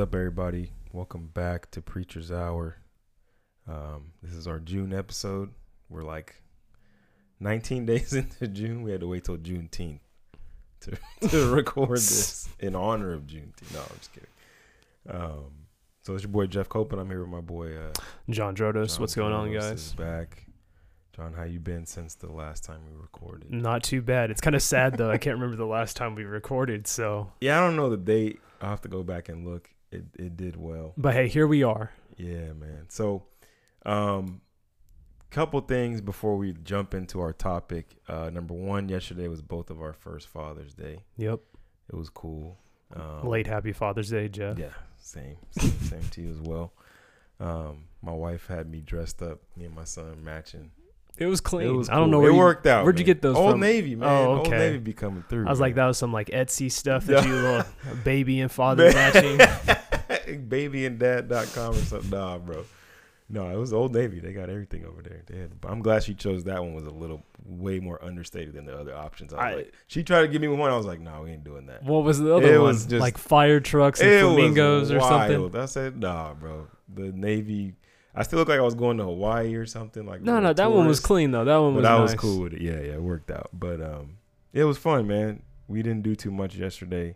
up, everybody? Welcome back to Preacher's Hour. Um, this is our June episode. We're like 19 days into June. We had to wait till Juneteenth to, to record this in honor of Juneteenth. No, I'm just kidding. Um, so it's your boy Jeff Copeland. I'm here with my boy uh, John Drodos. John What's going on, guys? back. John, how you been since the last time we recorded? Not too bad. It's kind of sad though. I can't remember the last time we recorded. So, Yeah, I don't know the date. I'll have to go back and look. It it did well. but hey, here we are. Yeah, man. So, um, couple things before we jump into our topic. Uh, number one, yesterday was both of our first Father's Day. Yep. It was cool. Um, Late Happy Father's Day, Jeff. Yeah, same, same, same to you as well. Um, my wife had me dressed up. Me and my son matching. It was clean. It was I don't know where it you, worked out. where'd you get those Old from? Navy, man. Oh, Old okay. Navy be coming through. I was like, that was some like Etsy stuff that you little baby and father matching. babyanddad.com or something. Nah, bro. No, it was Old Navy. They got everything over there. They had, I'm glad she chose that one. Was a little way more understated than the other options. I was I- like, she tried to give me one. I was like, no, we ain't doing that. What was the other It one? was just- like fire trucks and flamingos or something. I said, nah, bro. The Navy. I still look like I was going to Hawaii or something. Like No, no, that one was clean though. That one But was I nice. was cool with it. Yeah, yeah, it worked out. But um, it was fun, man. We didn't do too much yesterday.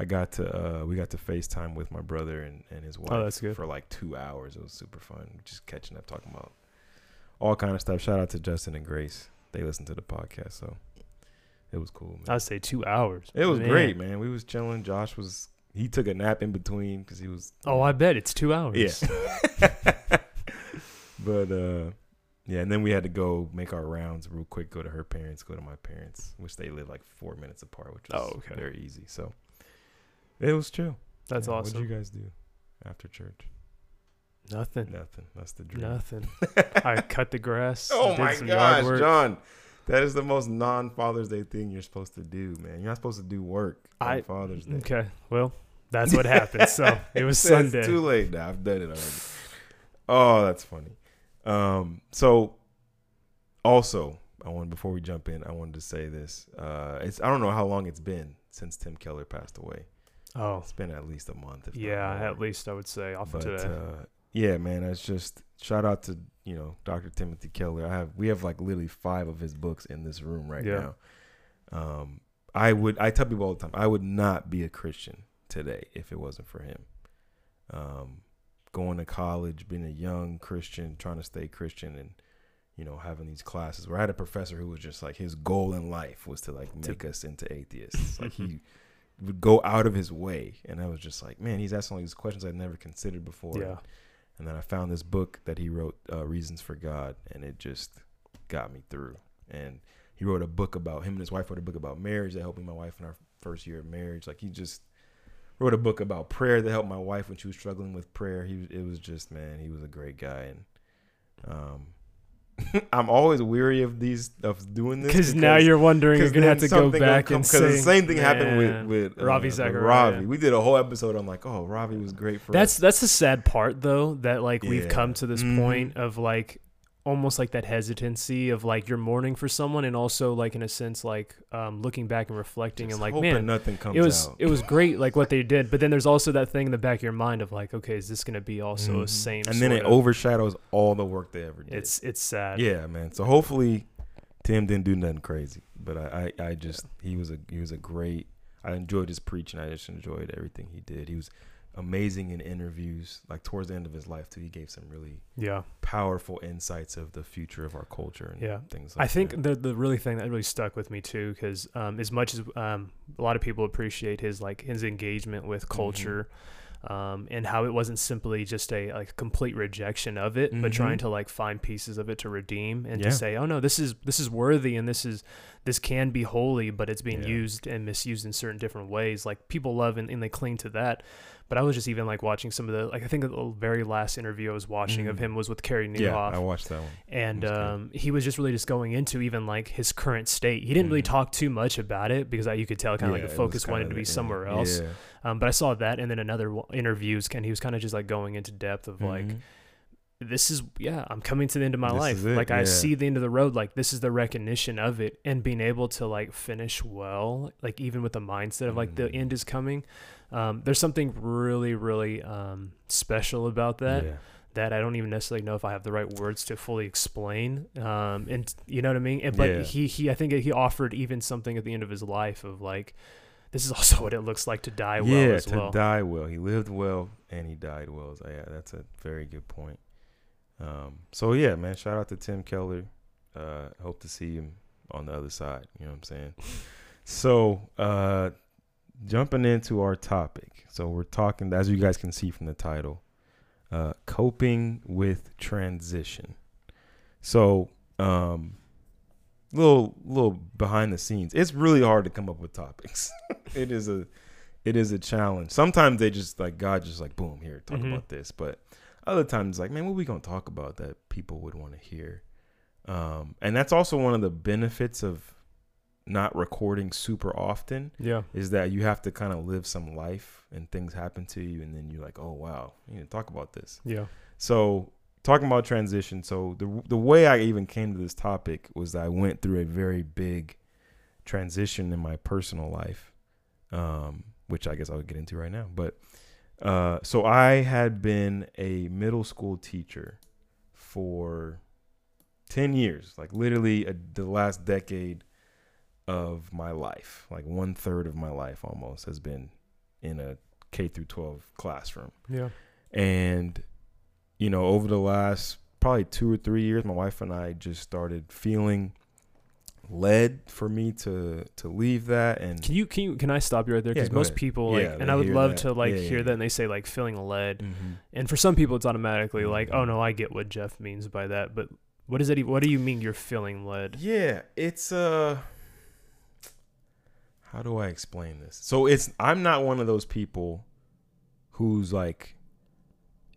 I got to uh, we got to FaceTime with my brother and, and his wife Oh, that's good. for like two hours. It was super fun. Just catching up, talking about all kind of stuff. Shout out to Justin and Grace. They listened to the podcast, so it was cool. Man. I'd say two hours. It was Man. great, man. We was chilling. Josh was he took a nap in between because he was Oh, I bet it's two hours. yeah. but uh yeah, and then we had to go make our rounds real quick, go to her parents, go to my parents, which they live like four minutes apart, which was Oh, okay. very easy. So it was chill. That's Yeah, awesome. What'd you guys do after church? Nothing. Nothing. That's the dream. Nothing. I cut the grass. oh did my some yard gosh, work. John. That is the most non Father's Day thing you're supposed to do, man. You're not supposed to do work on I- Father's Day. Okay. Well, that's what happened. So it was It's Sunday. too late now. I've done it already. Oh, that's funny. Um, so also, I want before we jump in, I wanted to say this. Uh, it's I don't know how long it's been since Tim Keller passed away. Oh, It's been at least a month. Yeah. At least I would say off of But today. uh, yeah, man, it's just shout out to you know Dr. Timothy Keller. I have we have like literally five of his books in this room right Yeah. now. Um, I would I tell people all the time I would not be a Christian today if it wasn't for him. Um, going to college, being a young Christian, trying to stay Christian, and you know having these classes where I had a professor who was just like his goal in life was to like make us into atheists. like he would go out of his way, and I was just like, man, he's asking all these questions I'd never considered before. yeah. And then I found this book that he wrote, uh, Reasons for God, and it just got me through. And he wrote a book about him and his wife wrote a book about marriage that helped me my wife in our first year of marriage. Like he just wrote a book about prayer that helped my wife when she was struggling with prayer. He it was just man, he was a great guy, and um, I'm always weary of these of doing this Because now you're wondering, you're gonna have to go back come- and 'cause say the same thing happened with with uh, Ravi Zacharias. Ravi. We did a whole episode on like, oh, Ravi was great for That's us. that's the sad part though that like we've come to this Mhm. point of like almost like that hesitancy of like you're mourning for someone and also like in a sense like um looking back and reflecting Just and like man nothing comes it was out. it was great like what they did but then there's also that thing in the back of your mind of like okay is this gonna be also a Mhm. same and then it of- overshadows all the work they ever did. it's it's sad yeah, man. So hopefully Tim didn't do nothing crazy, but I, I, I just he was a he was a great. I enjoyed his preaching. I just enjoyed everything he did. He was amazing in interviews. Like towards the end of his life too, he gave some really yeah powerful insights of the future of our culture and Yeah. things like I think that. the the really thing that really stuck with me too, because um, as much as um, a lot of people appreciate his like his engagement with Mm-hmm. culture, um, and how it wasn't simply just a like complete rejection of it, but Mhm. trying to like find pieces of it to redeem and Yeah. to say, oh no, this is this is worthy and this is this can be holy, but it's being Yeah. used and misused in certain different ways. Like people love and, and they cling to that. But I was just even like watching some of the like I think the very last interview I was watching of Mhm. him was with Carey Nieuwhof yeah, I watched that one. and um, he was just really just going into even like his current state. He didn't really Mhm. talk too much about it because I, you could tell kind of Yeah, like the focus wanted to be somewhere else. Yeah. Um, but I saw that, and then another w- interviews, and he was kind of just like going into depth of like Mhm. This is yeah i'm coming to the end of my This life like i see the end of the road like this is the recognition of it and being able to like finish well like even with the mindset of like the Mhm. end is coming um, there's something really really um, special about that yeah. that i don't even necessarily know if i have the right words to fully explain um, and you know what i mean and, but Yeah. he he i think he offered even something at the end of his life of like this is also what it looks like to die well yeah, as to well die well. He lived well and he died well. So, yeah, that's a very good point. Um, so yeah, man, shout out to Tim Keller. Uh, hope to see him on the other side. You know what I'm saying? so, uh, jumping into our topic. So we're talking, as you guys can see from the title, uh, coping with transition. So, um, little little behind the scenes. It's really hard to come up with topics. it is a it is a challenge. Sometimes they just like God just like boom here talk Mhm. about this, but other times like man, what we gonna talk about that people would want to hear? Um, and that's also one of the benefits of not recording super often yeah is that you have to kind of live some life and things happen to you and then you're like oh wow you need to talk about this yeah so talking about transition, so the the way I even came to this topic was that I went through a very big transition in my personal life, um, which I guess I'll get into right now. But uh, so I had been a middle school teacher for ten years, like literally a, the last decade of my life, like one third of my life almost has been in a K through twelve classroom. Yeah. And you know over the last probably two or three years my wife and i just started feeling led for me to to leave that and Can you can you can I stop you right there? Because go most ahead. people like, Yeah, and I would love that. to like Yeah, hear yeah. that and they say like feeling led, Mhm. and for some people it's automatically like, oh no, I get what Jeff means by that. But what does that? Even, what do you mean you're feeling led? yeah it's uh how do i explain this so it's i'm not one of those people who's like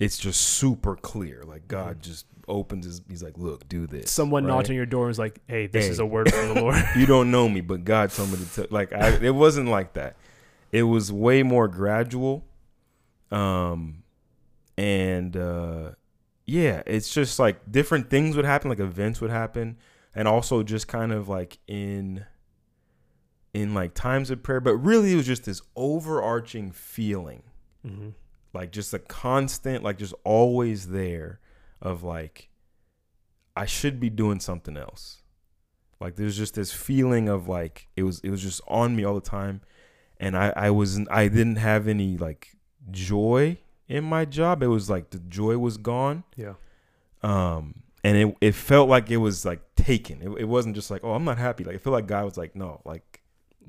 it's just super clear like god Mhm. just opens his he's like look do this Someone right? knocked on your door and was like, hey, this is a word from the Lord. you don't know me, but God told me to tell. Like I, it wasn't like that. It was way more gradual. Um, and uh, yeah, it's just like different things would happen, like events would happen, and also just kind of like in in like times of prayer. But really, it was just this overarching feeling hmm like just a constant like just always there of like i should be doing something else. Like there's just this feeling of like it was it was just on me all the time. And i i wasn't i didn't have any like joy in my job. It was like the joy was gone. Yeah. um and it it felt like it was like taken. It, it wasn't just like oh i'm not happy. Like i feel like god was like no like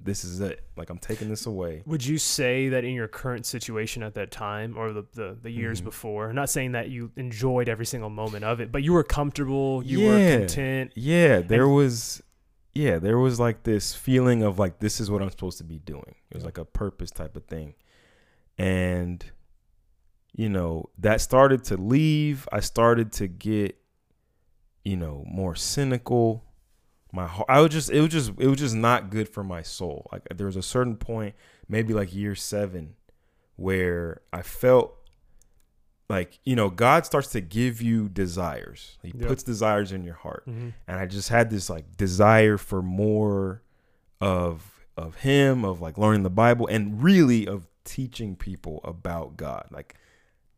this is it like i'm taking this away Would you say that in your current situation at that time or the the, the years Mhm. before, not saying that you enjoyed every single moment of it, but you were comfortable, you Yeah. were content. Yeah, there And- was yeah, there was like this feeling of like this is what I'm supposed to be doing. It was like a purpose type of thing. And you know, that started to leave. I started to get you know, more cynical. My heart, I was just it was just it was just not good for my soul. Like there was a certain point, maybe like year 7 where I felt like, you know, God starts to give you desires. He Yeah. puts desires in your heart hmm and I just had this like desire for more of of him, of like learning the Bible, and really of teaching people about God. Like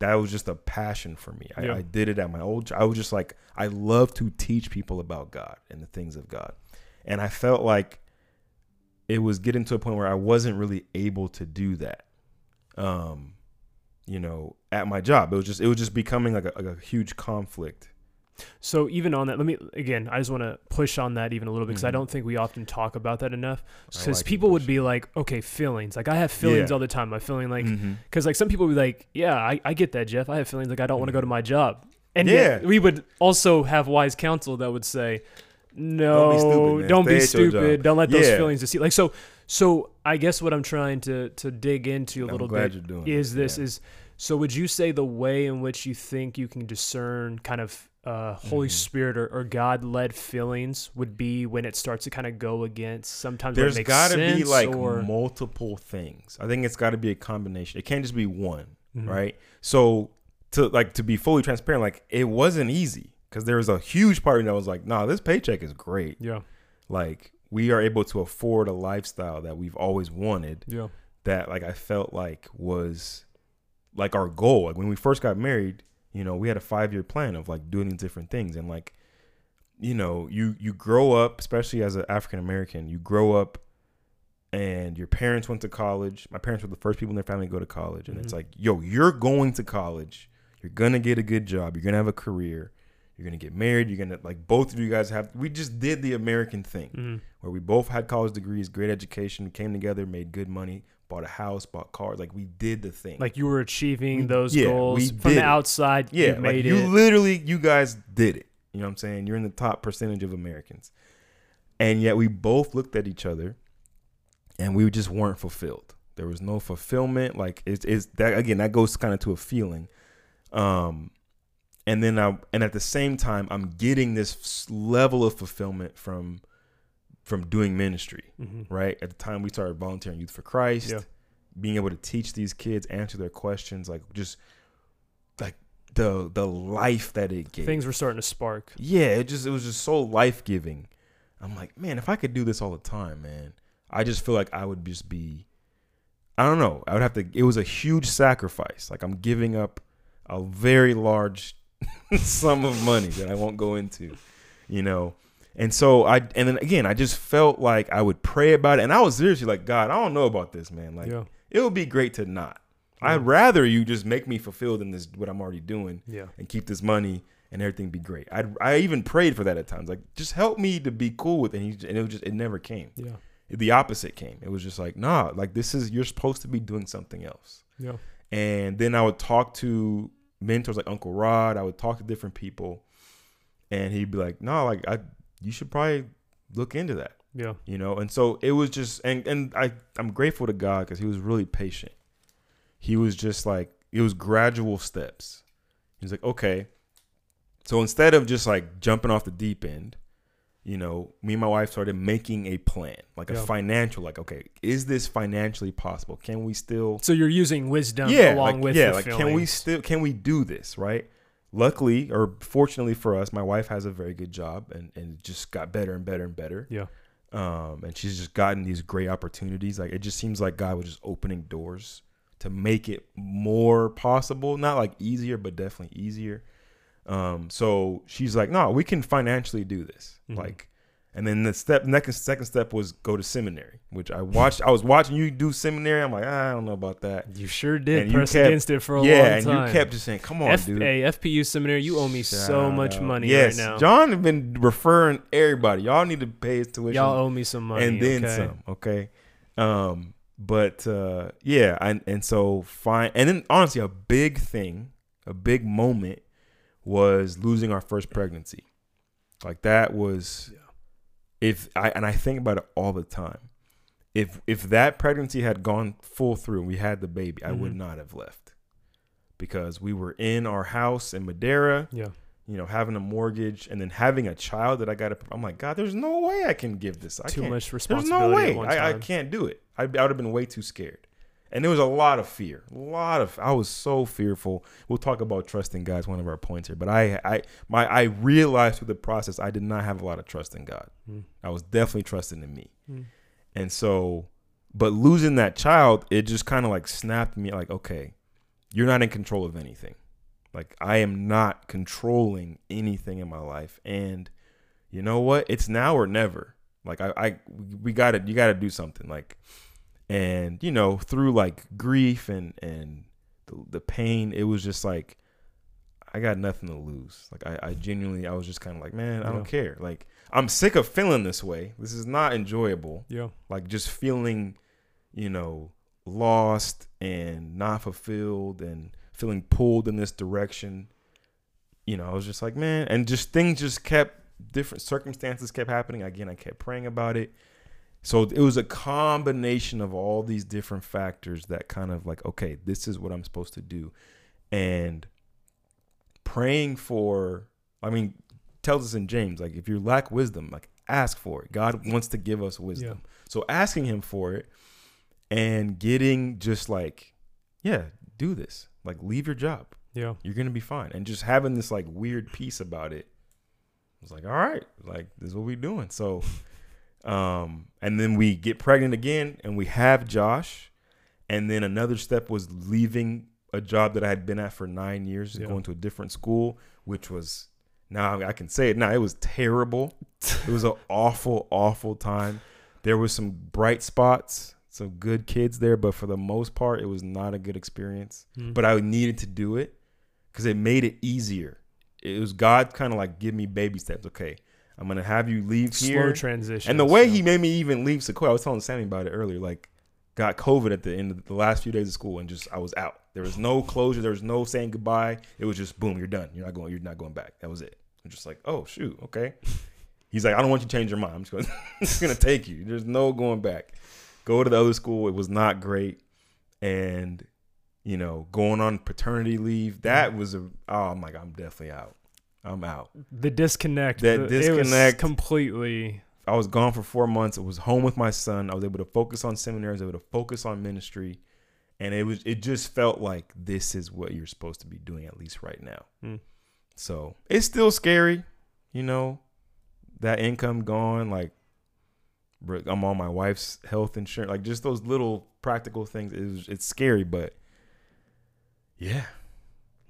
that was just a passion for me. I, Yeah. I did it at my old. I was just like I love to teach people about God and the things of God, and I felt like it was getting to a point where I wasn't really able to do that. Um, you know, at my job, it was just it was just becoming like a, like a huge conflict. So even on that, let me again. I just want to push on that even a little bit because I Mhm. don't think we often talk about that enough. Because like people would be like, okay, feelings. Like I have feelings Yeah. all the time. I'm feeling like because like some people would be like, yeah, I, I get that, Jeff. I have feelings like I don't want to go to my job, and Yeah. we would also have wise counsel that would say, no, Don't be stupid, don't be stupid. Don't let those Yeah. feelings deceive. Like so, so I guess what I'm trying to to dig into a I'm little bit is this, this yeah. is so would you say the way in which you think you can discern kind of uh, Holy Mhm. Spirit or, or God led feelings would be when it starts to kind of go against sometimes there's got to be like or multiple things. I think it's got to be a combination. It can't just be one, Mhm. right? So to like to be fully transparent, like it wasn't easy because there was a huge part of me that was like, nah, this paycheck is great. Yeah. Like we are able to afford a lifestyle that we've always wanted. Yeah. That like I felt like was like our goal. Like when we first got married, you know, we had a five year plan of like doing different things and like, you know, you you grow up, especially as an African American, you grow up and your parents went to college. My parents were the first people in their family to go to college. And it's Mhm. like, yo, you're going to college. You're gonna get a good job. You're gonna have a career. You're gonna get married. You're gonna like both of you guys have. We just did the American thing Mhm. where we both had college degrees, great education, came together, made good money, bought a house, bought cars. Like we did the thing. Like you were achieving We- those yeah, goals from the it. outside. yeah, you like you it. literally, you guys did it. You know what I'm saying? You're in the top percentage of Americans, and yet we both looked at each other, and we just weren't fulfilled. There was no fulfillment. Like it's, it's that again. That goes kind of to a feeling. Um, and then I and at the same time, I'm getting this level of fulfillment from from doing ministry. Mhm. Right at the time, we started volunteering Youth for Christ Yeah. being able to teach these kids, answer their questions, like just like the the life that it gave. Things were starting to spark. yeah, it just it was just so life giving. I'm like, man, if I could do this all the time, man, I just feel like I would just be. I don't know. I would have to. It was a huge sacrifice. Like I'm giving up a very large sum of money that I won't go into, you know. And so I, and then again, I just felt like I would pray about it, and I was seriously like, God, I don't know about this, man. Like, yeah. it would be great to not. Yeah. I'd rather you just make me fulfilled in this what I'm already doing Yeah. and keep this money and everything be great. I I even prayed for that at times, like just help me to be cool with it. And, he, and it was just it never came. Yeah. The opposite came. It was just like nah, like this is you're supposed to be doing something else. Yeah. And then I would talk to mentors like Uncle Rod. I would talk to different people, and he'd be like, no, like I you should probably look into that. Yeah. you know and so it was just and and i i'm grateful to god because he was really patient. He was just like it was gradual steps. He's like okay. So instead of just like jumping off the deep end you know me and my wife started making a plan like a financial like okay is this financially possible? Can we still So you're using wisdom yeah, along like, with yeah, like can we still can we do this, right? Luckily or fortunately for us, my wife has a very good job and and just got better and better and better. Yeah. Um, and she's just gotten these great opportunities. Like it just seems like God was just opening doors to make it more possible, not like easier, but definitely easier. Um, so she's like, no, we can financially do this. Mhm. Like, and then the step, next second step was go to seminary, which I watched. I was watching you do seminary. I'm like, I don't know about that. You sure did And press kept- against it for a yeah, long and you kept just saying, "Come on, F- dude." hey, FPU seminary, you owe me so much money yes, right now. John has been referring everybody. Y'all need to pay his tuition Y'all owe me some money. and then okay? some. Okay. Um, but uh, yeah, and and so fine. And then honestly, a big thing, a big moment was losing our first pregnancy. Like that was, Yeah. If I and I think about it all the time. If if that pregnancy had gone full through and we had the baby, I would Mhm. not have left because we were in our house in Madera Yeah. you know, having a mortgage and then having a child that I got to, I'm like, God, there's no way I can give this. I Too much There's no way. I, I can't do it. I, I would have been way too scared. And there was a lot of fear. A lot of, I was so fearful. We'll talk about trusting God, it's one of our points here. But I, I, my, I realized through the process, I did not have a lot of trust in God. Mm. I was definitely trusting in me. Mm. And so, but losing that child, it just kind of like snapped me like, okay, you're not in control of anything. Like I am not controlling anything in my life. And you know what? It's now or never. Like I, I we gotta you gotta do something. Like and you know, through like grief and and the, the pain, it was just like I got nothing to lose. Like I, I genuinely I was just kind of like, man, I don't care. Like I'm sick of feeling this way. This is not enjoyable Yeah. like just feeling you know lost and not fulfilled and feeling pulled in this direction you know i was just like man and just things just kept different circumstances kept happening again i kept praying about it so it was a combination of all these different factors that kind of like okay this is what i'm supposed to do and praying for i mean tells us in james like if you lack wisdom like ask for it god wants to give us wisdom so asking him for it and getting just like, yeah, do this. Like leave your job. Yeah. You're gonna be fine. And just having this like weird peace about it I was like, all right, like this is what we're doing. So um and then we get pregnant again and we have Josh. And then another step was leaving a job that I had been at for nine years and Yeah. going to a different school, which was now I can say it now. It was terrible. it was an awful, awful time. There was some bright spots, some good kids there, but for the most part, it was not a good experience. Mm. But I needed to do it because it made it easier. It was God kind of like give me baby steps. Okay, I'm gonna have you leave slow here. transition. And the way he made me even leave Sequoia, I was telling Sammy about it earlier. Like, got COVID at the end of the last few days of school, and just I was out. There was no closure. There was no saying goodbye. It was just boom, you're done. You're not going. You're not going back. That was it. I'm just like, oh shoot, okay. He's like, I don't want you to change your mind. I'm just going. it's gonna take you. There's no going back. Go to the other school. It was not great, and you know, going on paternity leave. That was a. Oh, I'm like, I'm definitely out. I'm out. the disconnect. That the- it was disconnect- completely. I was gone for four months. I was home with my son. I was able to focus on seminary. I was able to focus on ministry, and it was it just felt like this is what you're supposed to be doing at least right now. Mm. So it's still scary, you know, that income gone. Like I'm on my wife's health insurance. Like just those little practical things. It was, it's scary, but yeah,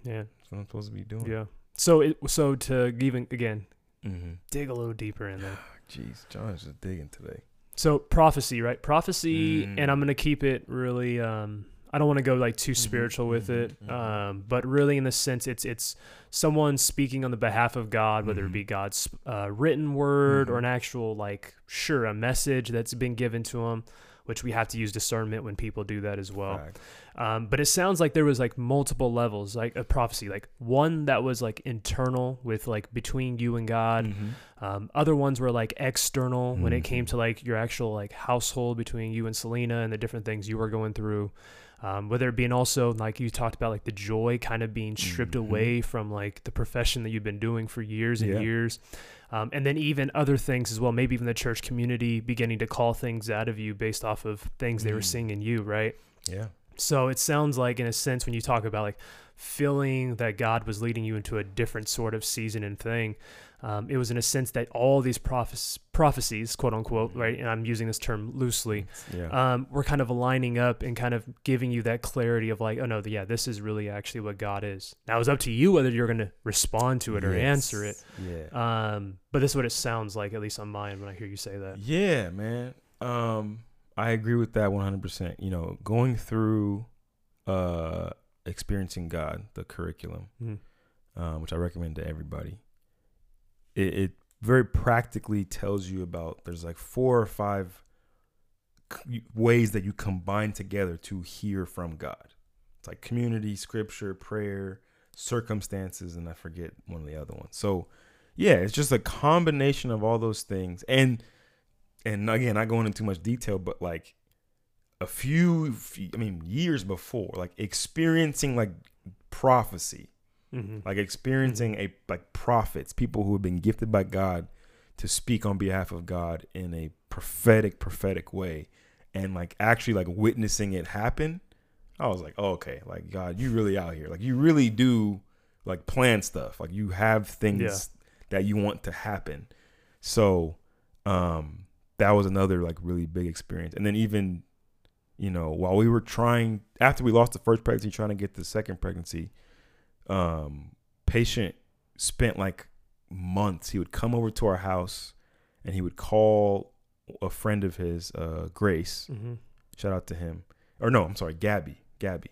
Yeah. that's what I'm supposed to be doing. Yeah. So it so to even again Mm-hmm. dig a little deeper in there. Jeez, John's just digging today. So prophecy, right? Prophecy, Mm. and I'm gonna keep it really. Um, I don't want to go like too Mhm, spiritual with mhm, it, mhm. um, but really in the sense it's it's someone speaking on the behalf of God, whether it be God's uh, written word or Mhm. an actual like sure a message that's been given to them, which we have to use discernment when people do that as well. Um, but it sounds like there was like multiple levels, like a prophecy, like one that was like internal with like between you and God. Mhm. Um, other ones were like external when it came Mhm. to like your actual like household between you and Selena and the different things you were going through. Um, whether it being also like you talked about like the joy kind of being stripped Mhm. away from like the profession that you've been doing for years and Yeah. years. Um, and then even other things as well, maybe even the church community beginning to call things out of you based off of things they were Mm. seeing in you, right? Yeah. So it sounds like, in a sense, when you talk about like feeling that God was leading you into a different sort of season and thing, um, it was in a sense that all these prophes- prophecies, quote unquote, right? And I'm using this term loosely, Yeah. um, were kind of lining up and kind of giving you that clarity of like, oh no, yeah, this is really actually what God is. Now it's up to you whether you're going to respond to it or answer it. Yeah. Um, but this is what it sounds like, at least on mine, when I hear you say that. Yeah, man. Um, I agree with that 100%. You know, going through uh experiencing God, the curriculum, Mhm. um, which I recommend to everybody. It, it very practically tells you about there's like four or five ways that you combine together to hear from God. It's like community, scripture, prayer, circumstances, and I forget one of the other ones. So, yeah, it's just a combination of all those things. And and again, not going into too much detail, but like a few, few I mean, years before, like experiencing like prophecy, Mm-hmm. like experiencing a like prophets, people who have been gifted by God to speak on behalf of God in a prophetic, prophetic way, and like actually like witnessing it happen. I was like, oh, okay, like God, you really out here, like you really do like plan stuff, like you have things Yeah. that you want to happen. So, um, that was another like really big experience, and then even you know, while we were trying after we lost the first pregnancy, trying to get the second pregnancy, um, patient spent like months. He would come over to our house and he would call a friend of his, uh, Grace. Mm-hmm. Shout out to him. Or no, I'm sorry, Gabby. Gabby.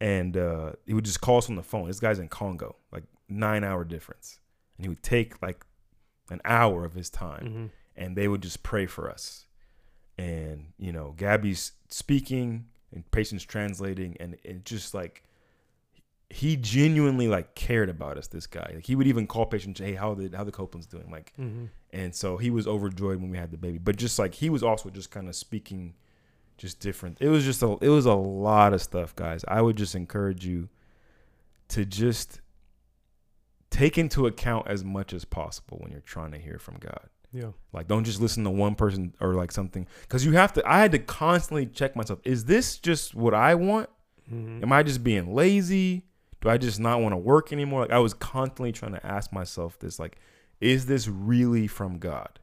And uh, he would just call us on the phone. This guy's in Congo, like nine hour difference. And he would take like an hour of his time Mm-hmm. and they would just pray for us. And you know, Gabby's speaking and patients translating, and it just like he genuinely like cared about us. This guy, like he would even call patients, "Hey, how the how the Copeland's doing?" Like, Mm-hmm. and so he was overjoyed when we had the baby. But just like he was also just kind of speaking, just different. It was just a it was a lot of stuff, guys. I would just encourage you to just take into account as much as possible when you're trying to hear from God. Yeah. Like, don't just listen to one person or like something, because you have to. I had to constantly check myself. Is this just what I want? Mm-hmm. Am I just being lazy? Do I just not want to work anymore? Like I was constantly trying to ask myself this like is this really from God?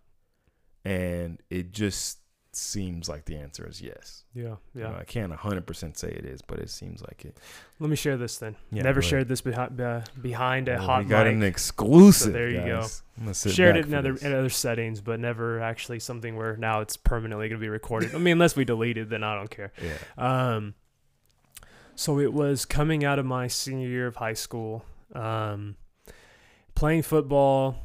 And it just seems like the answer is yes. Yeah, You yeah. know, I can't 100% say it is, but it seems like it. Let me share this then. Yeah, Never shared this behind uh, behind a Well, hot we got mic. an exclusive. there you go. guys. I'm gonna sit shared it in other this. in other settings, but never actually something where now it's permanently going to be recorded. I mean, unless we delete it, then I don't care. Yeah. Um, so it was coming out of my senior year of high school, um, playing football.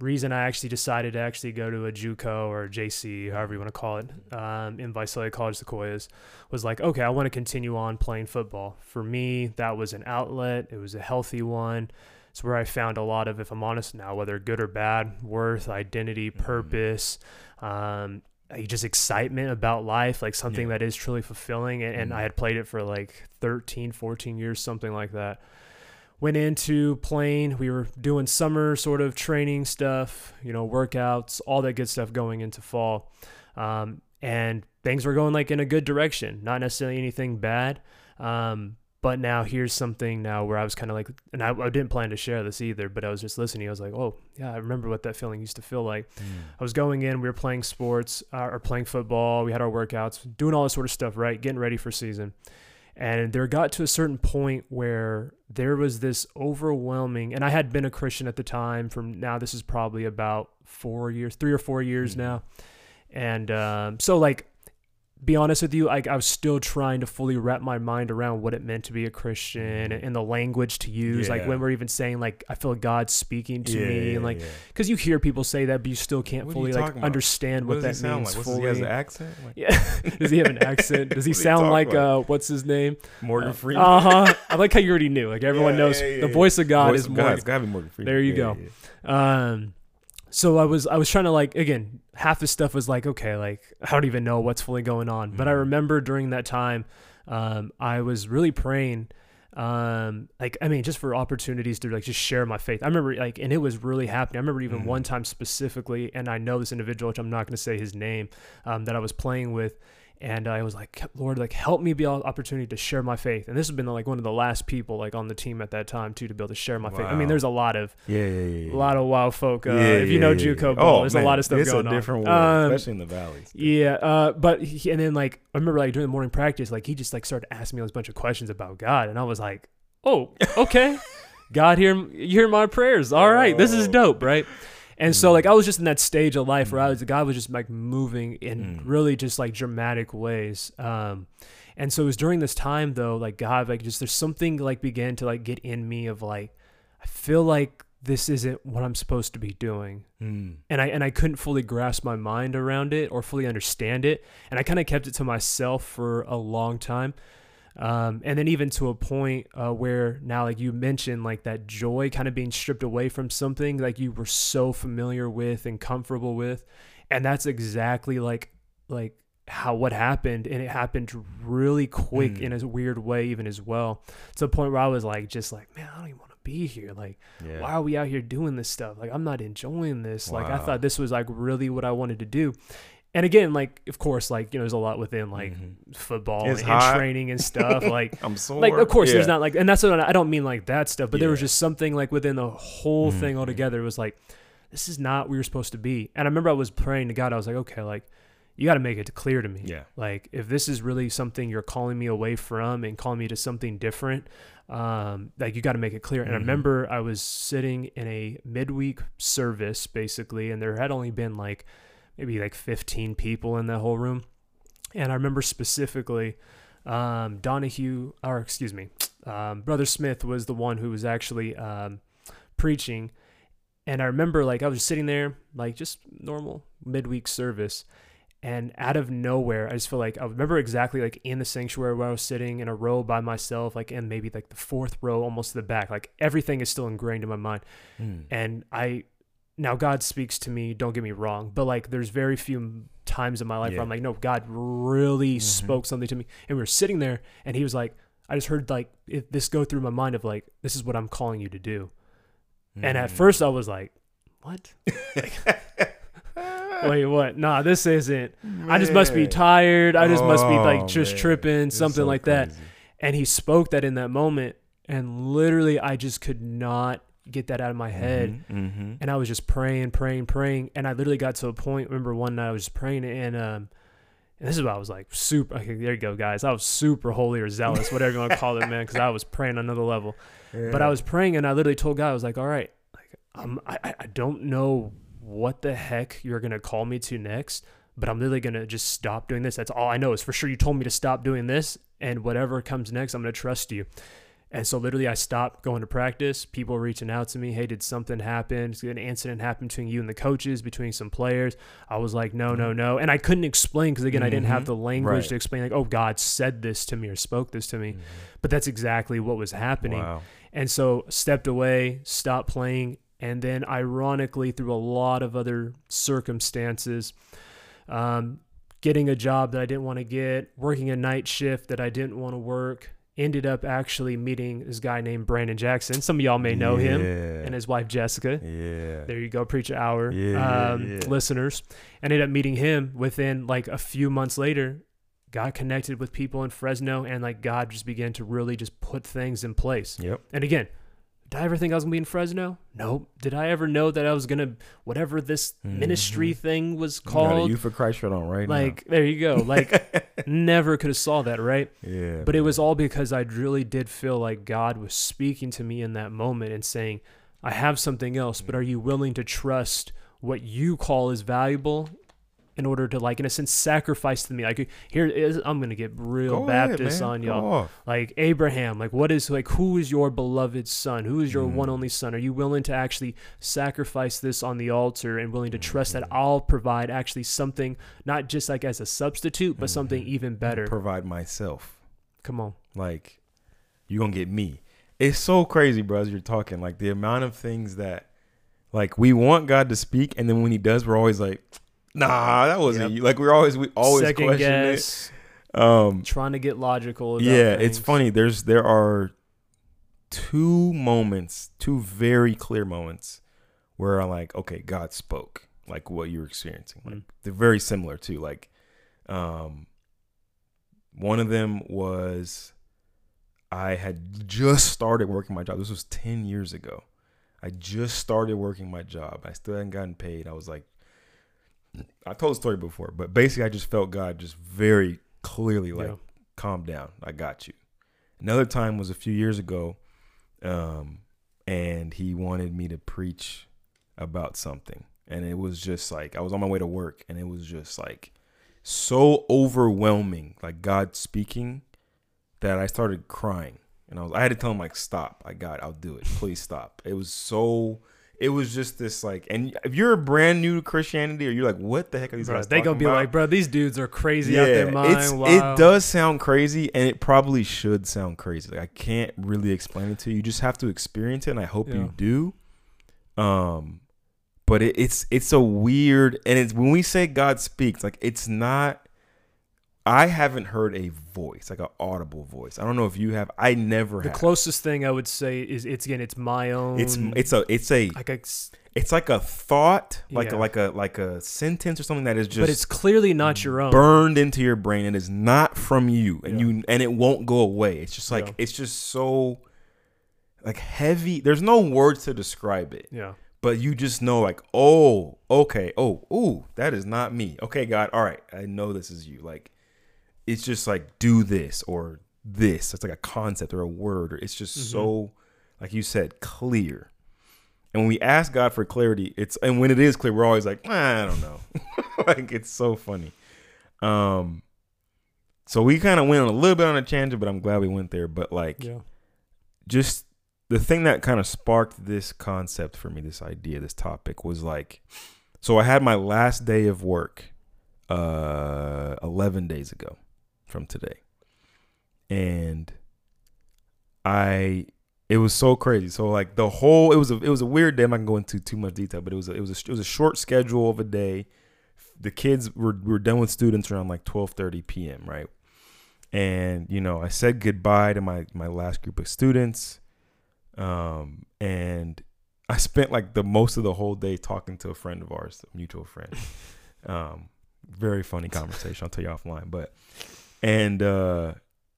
Reason I actually decided to actually go to a JUCO or JC, however you want to call it, um, in Visalia College Sequoias, was like, okay, I want to continue on playing football. For me, that was an outlet. It was a healthy one. It's where I found a lot of, if I'm honest now, whether good or bad, worth, identity, Mhm. purpose, um, just excitement about life, like something Yeah. that is truly fulfilling. And, and Mhm. I had played it for like 13, 14 years, something like that. Went into playing. We were doing summer sort of training stuff, you know, workouts, all that good stuff going into fall. Um, and things were going like in a good direction, not necessarily anything bad. Um, but now here's something now where I was kind of like, and I, I didn't plan to share this either, but I was just listening. I was like, oh, yeah, I remember what that feeling used to feel like. Mm. I was going in, we were playing sports uh, or playing football, we had our workouts, doing all this sort of stuff, right? Getting ready for season. And there got to a certain point where there was this overwhelming, and I had been a Christian at the time. From now, this is probably about four years, three or four years Mhm. now. And um, so, like, be honest with you, like I was still trying to fully wrap my mind around what it meant to be a Christian and, Mhm. and the language to use. Like when we're even saying like I feel God speaking to Yeah, me, yeah, and like yeah. because you hear people say that, but you still can't What fully like understand what, what that does he sound means like? Fully. he has an accent? Like yeah, does he have an accent? Does he What are you sound like uh, what's his name? Morgan Freeman. Uh huh. I like how you already knew. Like everyone Yeah, knows yeah, yeah, the yeah. voice of God Voice is of Morgan. It's gotta be Morgan Freeman. There you Yeah, go. yeah, yeah. Um, so I was I was trying to like again half the stuff was like okay like I don't even know what's fully going on, but I Mhm. remember during that time, um, I was really praying. Um, like I mean, just for opportunities to like just share my faith. I remember like, and it was really happening. I remember even Mhm. one time specifically, and I know this individual, which I'm not going to say his name, um, that I was playing with, and I was like, Lord, like help me be an opportunity to share my faith. And this has been like one of the last people like on the team at that time too to be able to share my faith. I mean, there's a lot of Yeah, yeah, yeah. a lot of wild folk. Uh, Yeah, if you yeah, know yeah, JUCO Oh, there's man, a lot of stuff it's going a on. different world, Um, especially in the valleys. yeah, uh, but he, and then like I remember like during the morning practice, like he just like started asking me a bunch of questions about God, and I was like, oh, okay, God hear you hear my prayers. All right, this is Oh. dope, right? And so like I was just in that stage of life where I Mm. was God was just like moving in Mm. really just like dramatic ways. Um, and so it was during this time though, like God, like just there's something like began to like get in me of like I feel like this isn't what I'm supposed to be doing Mm. and I and I couldn't fully grasp my mind around it or fully understand it, and I kind of kept it to myself for a long time, um, and then even to a point uh, where now, like you mentioned, like that joy kind of being stripped away from something like you were so familiar with and comfortable with, and that's exactly like like how what happened, and it happened really quick Mm. in a weird way, even as well, to the point where I was like, just like, man, I don't even want to be here, like Yeah. why are we out here doing this stuff? Like, I'm not enjoying this. Like, I thought this was like really what I wanted to do. And again, like, of course, like, you know, there's a lot within like Mhm. football and, training and stuff. like, I'm sore. like, of course, there's not like, and that's what I I don't mean like that stuff, but there was just something like within the whole thing Mhm. altogether. It was like, this is not where you're supposed to be. And I remember I was praying to God. I was like, okay, like, you got to make it clear to me. Yeah. Like, if this is really something you're calling me away from and calling me to something different, um, like you got to make it clear. And I Mhm. remember I was sitting in a midweek service basically, and there had only been like maybe like 15 people in that whole room. And I remember specifically, um, Donahue, or excuse me, um, Brother Smith was the one who was actually um, preaching. And I remember like I was just sitting there, like just normal midweek service. And out of nowhere, I just feel like I remember exactly like in the sanctuary where I was sitting in a row by myself, like in maybe like the fourth row, almost to the back. Like everything is still ingrained in my mind. Mm. And I, now God speaks to me, don't get me wrong, but like there's very few times in my life Yeah. where I'm like, no, God really Mhm. spoke something to me. And we were sitting there and he was like, I just heard like it, this go through my mind of like, this is what I'm calling you to do. And at Mm. first I was like, what? Wait, what? Nah, this isn't. I just must be tired. I just must be like Oh, just man. tripping, something so like that. And he spoke that in that moment. and literally I just could not get that out of my head. Mm-hmm. And I was just praying, praying, praying, and I literally got to a point. Remember one night I was just praying, and um, and this is what I was like super. Okay, there you go, guys. I was super holy or zealous, whatever you want to call it, man, because I was praying on another level. But I was praying, and I literally told God, I was like, all right, like um, I I- I don't know what the heck you're gonna call me to next, but I'm literally gonna just stop doing this. That's all I know is for sure you told me to stop doing this, and whatever comes next, I'm gonna trust you. And so literally I stopped going to practice. People reaching out to me, hey, did something happen? Did an incident happen between you and the coaches, between some players? I was like, no, no, no. And I couldn't explain because again, I didn't have Mhm. the language Right. to explain like, oh, God said this to me or spoke this to me. But that's exactly what was happening. Wow. And so stepped away, stopped playing, and then ironically through a lot of other circumstances, um, getting a job that I didn't want to get, working a night shift that I didn't want to work, ended up actually meeting this guy named Brandon Jackson. Some of y'all may know him and his wife Jessica. Yeah. There you go, preacher hour Yeah, yeah, um, yeah. listeners. Ended up meeting him within like a few months later. Got connected with people in Fresno, and like God just began to really just put things in place. Yep. And again, did I ever think I was gonna be in Fresno? Nope. Did I ever know that I was gonna whatever this mm-hmm. ministry thing was You got a called? Youth for Christ shirt on right Like there you go. Like never could have saw that, right? Yeah. But it was all because I really did feel like God was speaking to me in that moment and saying, I have something else, but mm. are you willing to trust what you call is valuable in order to, like, in a sense, sacrifice to me? Like, here is, I'm to get real Go Baptist man. on y'all. Like, Abraham, like, what is, like, who is your beloved son? Who is your Mm. one only son? Are you willing to actually sacrifice this on the altar and willing to trust that Mm-hmm. I'll provide actually something, not just like as a substitute, but something Mm-hmm. even better? Provide myself. Come on. Like, you gonna get me. It's so crazy, bro. As you're talking, like the amount of things that, like, we want God to speak, and then when He does, we're always like, Nah, that wasn't Yep. you. Like we're always we always Second question guess. it. Um, trying to get logical. About yeah, it's funny. There's there are two moments, two very clear moments where I'm like, okay, God spoke, like what you're experiencing. Like Mm. they're very similar too. Like, um, one of them was I had just started working my job. This was ten years ago. I just started working my job. I still hadn't gotten paid. I was like, I told the story before, but basically, I just felt God just very clearly like, Yeah. calm down. I got you. Another time was a few years ago, um, and he wanted me to preach about something. And it was just like, I was on my way to work, and it was just like so overwhelming, like God speaking, that I started crying. And I was, I had to tell him, like, stop. I got it. I'll do it. Please stop. It was so, it was just this, like, and if you're a brand new to Christianity, or you're like, what the heck are these Bro, guys they gonna be about? like, bro, these dudes are crazy out their mind. It does sound crazy, and it probably should sound crazy. Like I can't really explain it to you. You just have to experience it, and I hope Yeah. you do. Um, but it, it's it's a weird, and it's when we say God speaks, like it's not. I haven't heard a voice, like an audible voice. I don't know if you have. I never The have. closest thing I would say is it's again, it's my own. it's it's a it's a like a. it's like a thought, like Yeah. a, like a like a sentence or something that is just but it's clearly not your own. burned into your brain and is not from you and Yeah. you and it won't go away it's just like Yeah. it's just so like heavy there's no words to describe it Yeah, but you just know like oh okay oh ooh that is not me okay god all right i know this is you like it's just like do this or this. It's like a concept or a word or it's just Mhm. so like you said clear. And when we ask god for clarity it's and when it is clear we're always like "Ah, i don't know. Like it's so funny. Um so we kind of went on a little bit on a tangent but i'm glad we went there. But like yeah, just the thing that kind of sparked this concept for me, this idea, this topic was like, so I had my last day of work, uh, 11 days ago from today. And I, it was so crazy. So like the whole, it was a, it was a weird day. I'm not gonna go into too much detail, but it was, a, it was, a, it was a short schedule of a day. The kids were, were done with students around like 12:30 p.m. Right and you know i said goodbye to my my last group of students um and i spent like the most of the whole day talking to a friend of ours a mutual friend um very funny conversation i'll tell you offline but and uh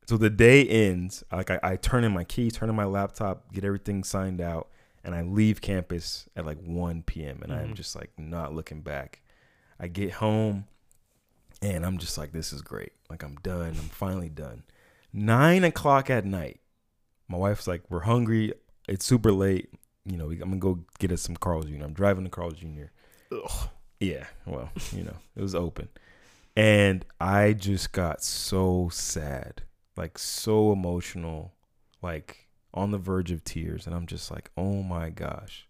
So the day ends. Like I, I turn in my keys, turn in my laptop, get everything signed out, and I leave campus at like 1 p.m. And I'm Mhm. just like not looking back. I get home, and I'm just like, this is great. Like I'm done. I'm finally done. Nine o'clock at night. My wife's like, we're hungry. It's super late. You know, I'm gonna go get us some Carl's Jr. I'm driving to Carl's Jr. Ugh. Yeah, well, you know, it was open. And I just got so sad, like so emotional, like on the verge of tears. And I'm just like, oh my gosh,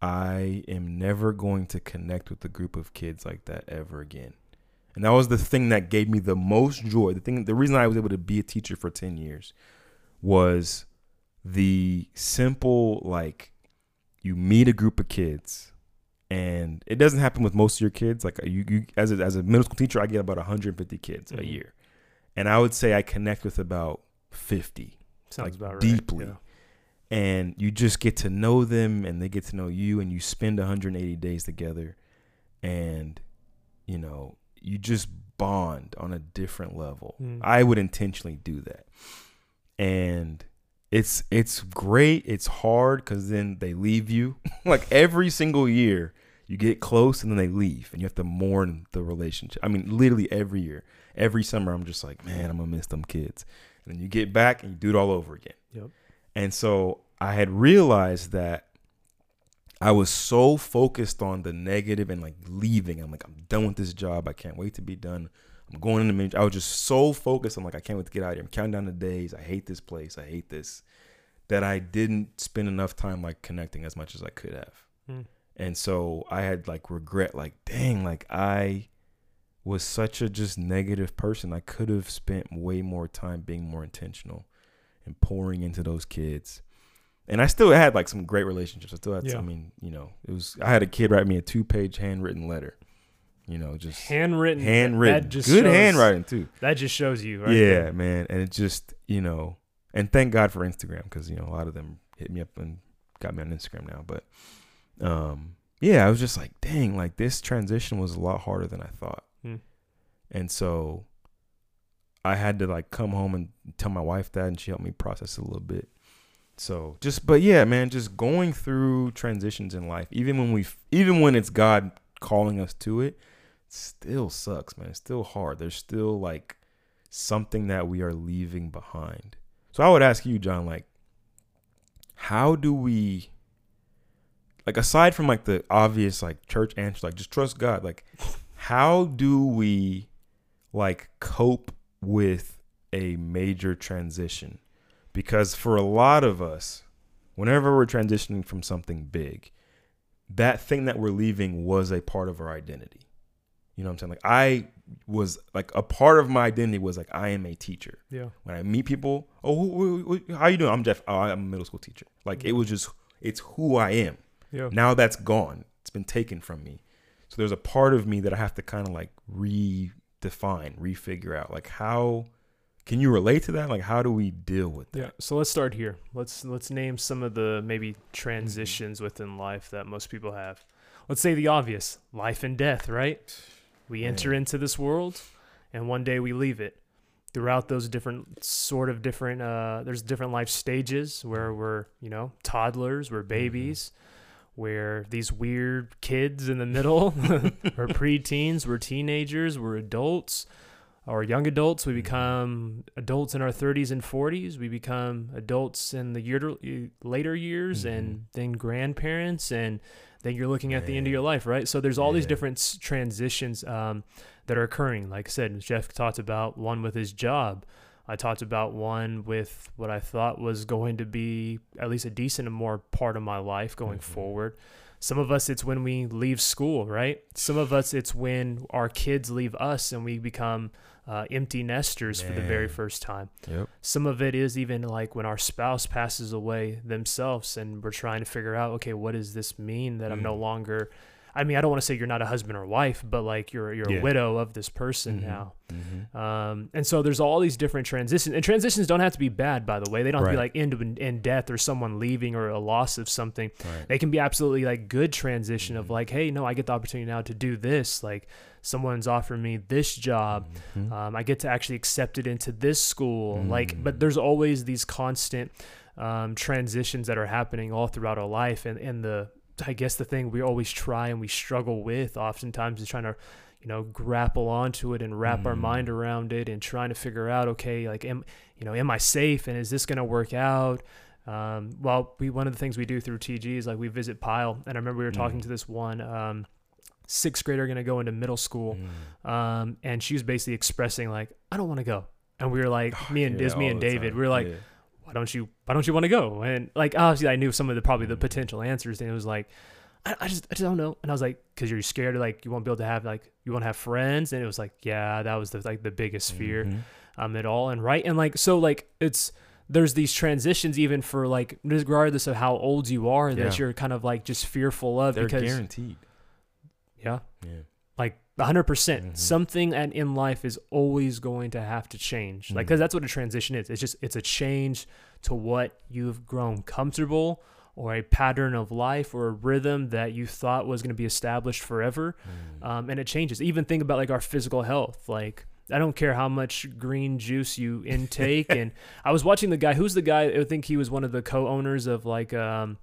I am never going to connect with a group of kids like that ever again. And that was the thing that gave me the most joy. The thing, the reason I was able to be a teacher for 10 years was the simple, like, you meet a group of kids and it doesn't happen with most of your kids. Like you, you as a, as a middle school teacher, I get about 150 kids a Mhm. year, and I would say I connect with about 50, Sounds Like, about right. deeply. Yeah. and you just get to know them, and they get to know you, and you spend 180 days together, and you know you just bond on a different level. Mm. I would intentionally do that, and it's it's great. It's hard because then they leave you. like every single year, you get close and then they leave, and you have to mourn the relationship. I mean, literally every year, every summer, I'm just like, man, I'm gonna miss them kids. And then you get back and you do it all over again. Yep. And so I had realized that I was so focused on the negative and like leaving. I'm like, I'm done with this job. I can't wait to be done. I'm going in the minute. I was just so focused. I'm like, I can't wait to get out of here. I'm counting down the days. I hate this place. I hate this. That I didn't spend enough time like connecting as much as I could have. Mm. And so I had like regret, like, dang, like I was such a just negative person. I could have spent way more time being more intentional and pouring into those kids. And I still had like some great relationships. I still had, Yeah. I mean, you know, it was, I had a kid write me a two page handwritten letter, you know, just Handwritten. handwritten. That just Good shows, handwriting too. That just shows you, right? yeah, there. man. And it just, you know, and thank God for Instagram because, you know, a lot of them hit me up and got me on Instagram now. But, um, yeah, I was just like, dang, like this transition was a lot harder than I thought. Hmm. And so I had to like come home and tell my wife that, and she helped me process a little bit. So just, but yeah, man, just going through transitions in life, even when we, even when it's God calling us to it, still sucks, man. It's still hard. There's still like something that we are leaving behind. So I would ask you, John, like, how do we, like, aside from like the obvious like church answer like just trust God, like, how do we like cope with a major transition? Because for a lot of us, whenever we're transitioning from something big, that thing that we're leaving was a part of our identity. You know what I'm saying? Like I was like a part of my identity was like I am a teacher. Yeah. When I meet people, oh, who, who, who- how you doing? I'm Jeff. Oh, I'm a middle school teacher. Like it was just it's who I am. Yeah. Now that's gone. It's been taken from me. So there's a part of me that I have to kind of like redefine, refigure out. Like how can you relate to that? Like how do we deal with that? Yeah. So let's start here. Let's let's name some of the maybe transitions within life that most people have. Let's say the obvious, life and death, right? We enter into this world and one day we leave it. Throughout those different sort of different uh there's different life stages where we're, you know, toddlers, we're babies, where these weird kids in the middle are preteens, we're teenagers, we're adults, or young adults. We Mhm. become adults in our 30s and 40s. We become adults in the year, later years, and then grandparents, and then you're looking at the end of your life, right? So there's all these different transitions um, that are occurring. Like I said, Jeff talked about one with his job. I talked about one with what I thought was going to be at least a decent and more part of my life going Mhm. forward. Some of us, it's when we leave school, right? Some of us, it's when our kids leave us and we become uh, empty nesters for the very first time. Yep. Some of it is even like when our spouse passes away themselves and we're trying to figure out, okay, what does this mean that I'm no Mm. longer, I mean, I don't want to say you're not a husband or wife, but like you're you're Yeah. a widow of this person Mhm. now. Mhm. Um, and so there's all these different transitions, and transitions don't have to be bad, by the way. They don't have to be like into in, death or someone leaving or a loss of something. Right. They can be absolutely like good transition of Mhm. like, hey, no, I get the opportunity now to do this. Like someone's offering me this job. Mhm. Um, I get to actually accept it into this school. Like, but Mm. there's always these constant um, transitions that are happening all throughout our life, and and the I guess the thing we always try and we struggle with oftentimes is trying to you know grapple onto it and wrap our Mm. mind around it and trying to figure out okay like am you know am I safe and is this going to work out um, well we one of the things we do through TG is like we visit Pile and I remember we were talking Mm. to this one um, sixth grader going to go into middle school Mm. um, and she was basically expressing like, I don't want to go. And we were like, me and Yeah, Diz, me and David, we were like, Yeah. Why don't you, why don't you want to go? And like, obviously, I knew some of the probably the potential answers, and it was like, I, I just, I just don't know. And I was like, because you're scared, like you won't be able to have like, you won't have friends, and it was like, yeah, that was the like the biggest fear Mhm. um at all. And right, and like, so like it's there's these transitions even for like regardless of how old you are that you're kind of like just fearful of They're because guaranteed. yeah Yeah. Like 100% Mhm. something and in life is always going to have to change like Mhm. because that's what a transition is it's just it's a change to what you've grown comfortable or a pattern of life or a rhythm that you thought was going to be established forever Mm. um, and it changes even think about like our physical health like i don't care how much green juice you intake and i was watching the guy who's the guy i think he was one of the co-owners of like um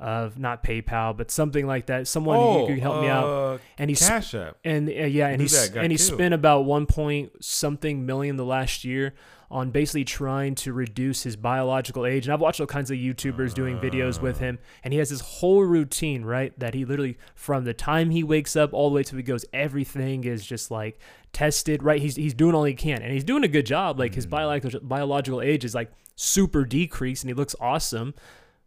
of not paypal but something like that someone who could help me out uh, and he's Cash App. and uh, yeah, and he's and he killed? spent about one point something million the last year on basically trying to reduce his biological age. And I've watched all kinds of YouTubers doing videos with him, and he has this whole routine, right? That he literally from the time he wakes up all the way till he goes, everything is just like tested, right? He's he's doing all he can, and he's doing a good job. Like his Mm. biological biological age is like super decreased, and he looks awesome.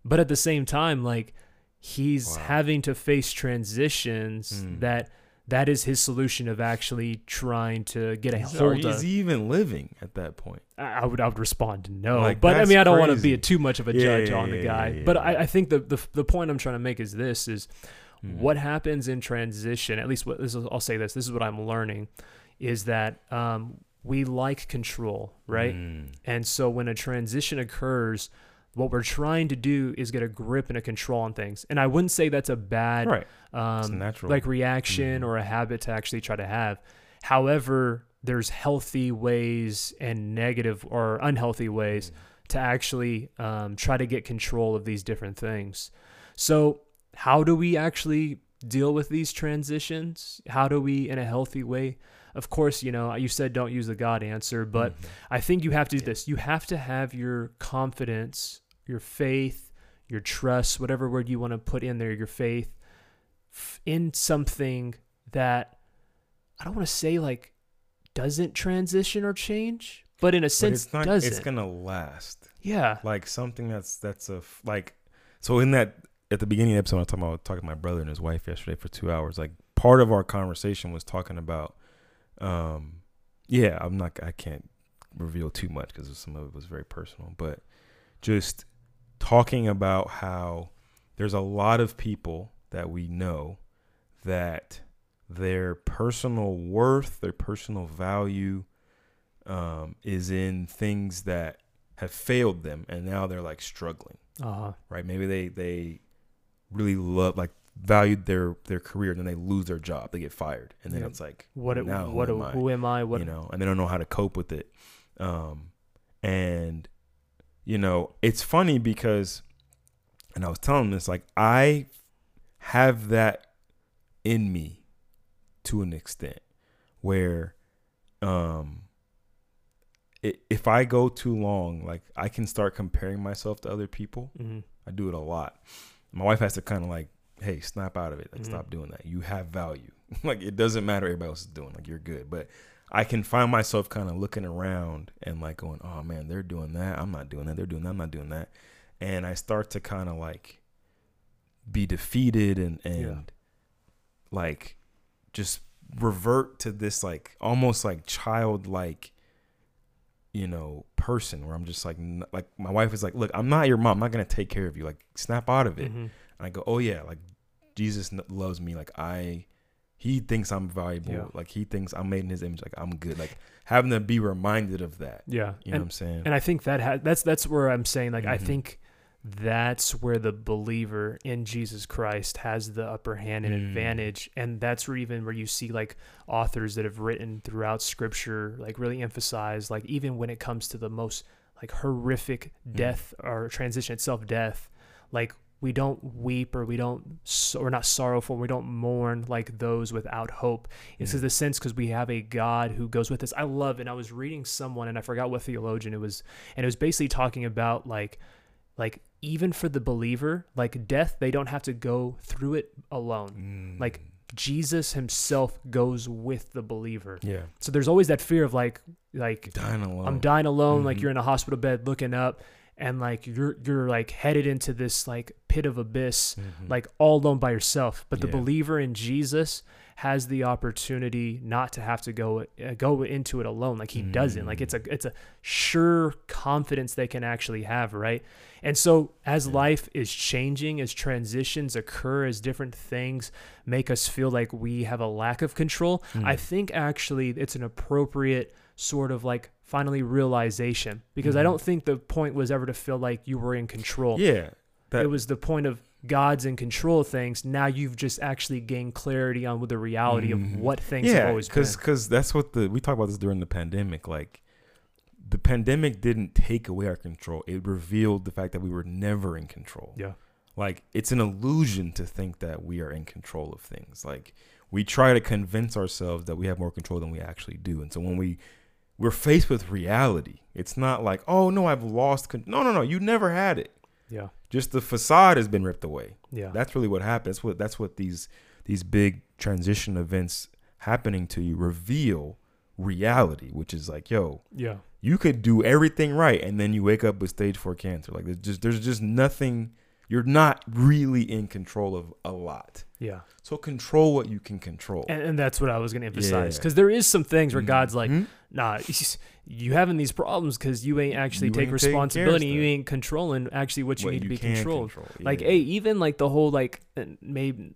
But at the same time, like he's Wow. having to face transitions Mm. that that is his solution of actually trying to get a Is- hold Is of. he even living at that point? I I would I would respond no, Like, but I mean I don't want to be too much of a judge yeah, on the yeah, guy. yeah, but. I, I think the, the the point I'm trying to make is this is Mm. what happens in transition. At least what this is, I'll say this. This is what I'm learning is that um, we like control, right? Mm. And so when a transition occurs, what we're trying to do is get a grip and a control on things. And I wouldn't say that's a bad Right. Um, natural. like reaction Mhm. or a habit to actually try to have. However, there's healthy ways and negative or unhealthy ways to actually um, try to get control of these different things. So, how do we actually deal with these transitions? How do we, in a healthy way? Of course, you know, you said don't use the God answer, but Mhm. I think you have to do Yeah. this. You have to have your confidence, your faith, your trust, whatever word you want to put in there, your faith in something that I don't want to say like doesn't transition or change, but in a But sense it's not. doesn't. It's gonna last. yeah. Like something that's that's a like. So in that at the beginning of the episode, I was talking about talking to my brother and his wife yesterday for two hours. Like part of our conversation was talking about, um, yeah, I'm not. I can't reveal too much because some of it was very personal, but just talking about how there's a lot of people that we know that their personal worth, their personal value, um, is in things that have failed them, and now they're like struggling Uh-huh. right? Maybe they they really love like valued their their career, and then they lose their job, they get fired, and then Yeah. it's like What now what who am I? who am I? What you know, and they don't know how to cope with it. Um, and you know, it's funny because, and I was telling this, like I have that in me to an extent where, um, if I go too long, like I can start comparing myself to other people. Mhm. I do it a lot. My wife has to kind of like, hey, snap out of it. Like, Mhm. stop doing that. You have value. like, it doesn't matter what everybody else is doing. Like, you're good. But I can find myself kind of looking around and like going, oh man, they're doing that. I'm not doing that. They're doing that. I'm not doing that. And I start to kind of like be defeated and, and Yeah. like just revert to this like almost like childlike you know person where i'm just like like my wife is like look i'm not your mom i'm not gonna take care of you like snap out of it Mhm. and I go, oh yeah, like Jesus loves me. Like I, he thinks I'm valuable. Yeah. Like he thinks I'm made in his image. Like I'm good. Like having to be reminded of that. Yeah. You know and, what I'm saying? and I think that ha- that's that's where I'm saying like I Mhm. think that's where the believer in Jesus Christ has the upper hand and Mm. advantage and that's where even where you see like authors that have written throughout scripture like really emphasize like even when it comes to the most like horrific Mm. death or transition itself death like we don't weep or we don't we're not sorrowful we don't mourn like those without hope this is the sense because we have a god who goes with us i love and i was reading someone and i forgot what theologian it was and it was basically talking about like like even for the believer like death they don't have to go through it alone Mm. like jesus himself goes with the believer yeah, so there's always that fear of like like dying alone. I'm dying alone, like Mhm. you're in a hospital bed looking up and like you're you're like headed into this like pit of abyss, Mhm. like all alone by yourself. But the Yeah. believer in Jesus has the opportunity not to have to go uh, go into it alone like he doesn't like Mm. it's a it's a sure confidence they can actually have right and so as Yeah. life is changing as transitions occur as different things make us feel like we have a lack of control I Mm. think actually it's an appropriate sort of like finally realization because I Mhm. don't think the point was ever to feel like you were in control. yeah, that it was the point of God's in control of things. Now you've just actually gained clarity on the reality Mhm. of what things have yeah, always because been. because that's what the we talked about this during the pandemic. Like the pandemic didn't take away our control; it revealed the fact that we were never in control. Yeah. like it's an illusion to think that we are in control of things. Like we try to convince ourselves that we have more control than we actually do, and so when we we're faced with reality, it's not like, oh no, I've lost. Con-. No, no, no, you never had it. Yeah. Just the facade has been ripped away. Yeah. That's really what happens. That's what that's what these these big transition events happening to you reveal reality, which is like, yo, yeah. you could do everything right and then you wake up with stage 4 cancer. Like there's just there's just nothing you're not really in control of a lot. Yeah. So control what you can control. And, and that's what I was going to emphasize Yeah. because there is some things where God's like, Mhm. nah, you having these problems because you ain't actually You take ain't taking care of responsibility. You ain't controlling actually what you What need to be controlled. control. Like, Yeah. hey, even like the whole like maybe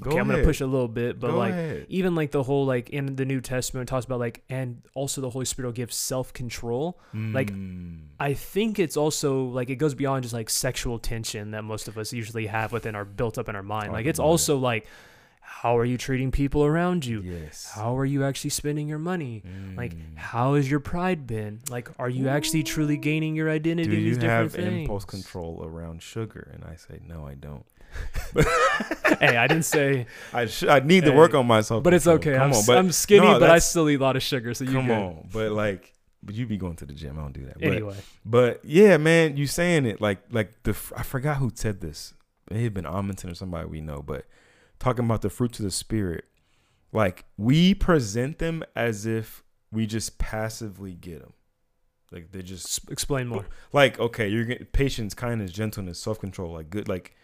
Go okay, I'm gonna push a little bit, but Go like ahead. even like the whole like in the New Testament talks about like and also the Holy Spirit will give self control. like, Mm. I think it's also like it goes beyond just like sexual tension that most of us usually have within our built up in our mind. Like it's also like how are you treating people around you? yes. How are you actually spending your money? Like Mm. how has your pride been? Like are you actually truly gaining your identity Do you have things? impulse control around sugar? And I say, no, I don't. hey, I didn't say, I sh- I need to work on myself. but it's okay. I'm, s- I'm skinny, but I still eat a lot of sugar. So you come good. on. But like, but you be going to the gym. I don't do that. But, Anyway, but yeah, man, you saying it like like the I forgot who said this. It had been Amundsen or somebody we know, but talking about the fruits of the spirit, like we present them as if we just passively get them. Like they just explain more. like okay you're getting patience kindness gentleness self-control like good like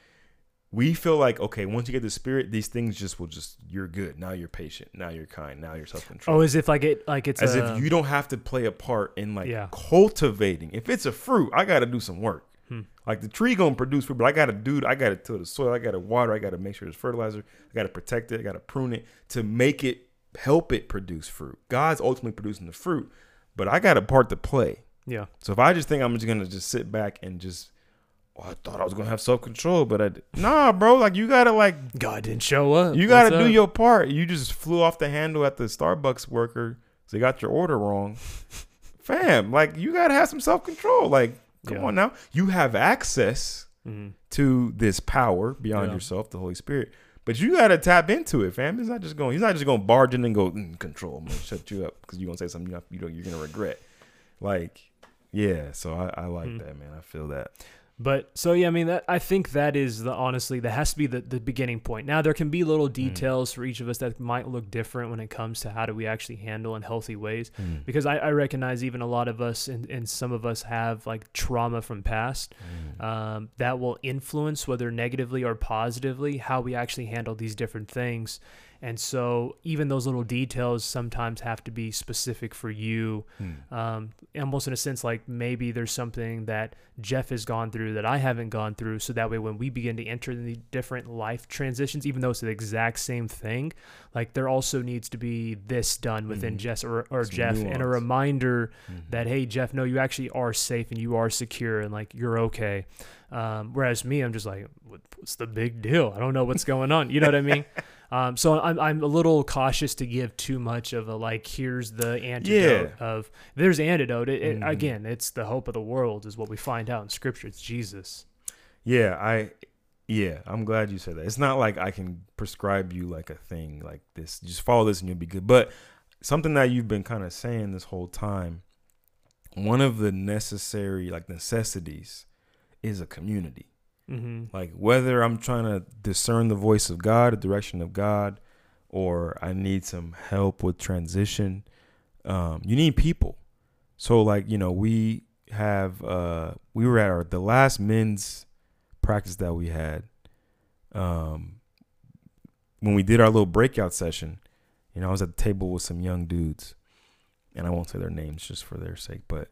we feel like okay once you get the spirit these things just will just you're good. Now you're patient. Now you're kind. Now you're self-control. Oh, as if like it like it's as a, if you don't have to play a part in like Yeah. cultivating. If it's a fruit i gotta do some work. Hmm. like the tree gonna produce fruit but i gotta do i gotta till the soil i gotta water i gotta make sure there's fertilizer i gotta protect it i gotta prune it to make it help it produce fruit. God's ultimately producing the fruit but i got a part to play. Yeah. So if I just think I'm just gonna just sit back and just, oh, I thought I was gonna have self control, but I d- nah, bro. Like you gotta like God didn't show up. you gotta What's do up? your part. You just flew off the handle at the Starbucks worker, so you got your order wrong, fam. Like you gotta have some self control. Like come Yeah. on now, you have access Mhm. to this power beyond Yeah. yourself, the Holy Spirit. But you gotta tap into it, fam. He's not just going. He's not just going to barge in and go mm, control. I'm gonna shut you up because you're gonna say something you you don't, you're gonna regret. Like, yeah. So I, I like Hmm. that, man. I feel that. But so yeah, I mean that I think that is the honestly that has to be the, the beginning point. Now there can be little Mm. details for each of us that might look different when it comes to how do we actually handle in healthy ways. Mm. Because I, I recognize even a lot of us and, and some of us have like trauma from past Mm. um, that will influence whether negatively or positively how we actually handle these different things. And so even those little details sometimes have to be specific for you. Hmm. Um, almost in a sense, like maybe there's something that Jeff has gone through that I haven't gone through. So that way, when we begin to enter the different life transitions, even though it's the exact same thing, like there also needs to be this done within Mhm. Jess or, or Jeff and a nuance. reminder Mhm. that hey jeff no you actually are safe and you are secure and like you're okay um, whereas me i'm just like what's the big deal i don't know what's going on you know what i mean um, so I'm, I'm a little cautious to give too much of a like here's the antidote of there's antidote it, it, Mhm. again it's the hope of the world is what we find out in scripture it's jesus Yeah, I yeah, I'm glad you said that. It's not like I can prescribe you like a thing like this. Just follow this and you'll be good. But something that you've been kind of saying this whole time, one of the necessary like necessities is a community. Mm-hmm. Like whether I'm trying to discern the voice of God, the direction of God, or I need some help with transition, um, you need people. So like, you know, we have uh we were at our the last men's practice that we had. Um when we did our little breakout session, you know, I was at the table with some young dudes. And I won't say their names just for their sake, but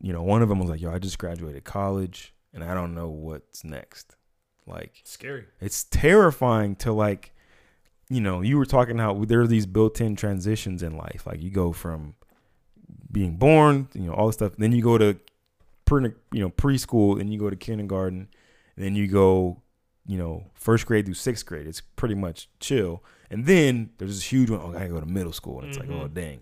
you know, one of them was like, "Yo, I just graduated college and I don't know what's next." Like scary. it's terrifying to like you know you were talking how there are these built-in transitions in life. Like you go from being born you know all this stuff then you go to pre you know preschool and you go to kindergarten then you go you know first grade through sixth grade. It's pretty much chill. And then there's this huge one oh i gotta go to middle school. And it's like oh Mhm. dang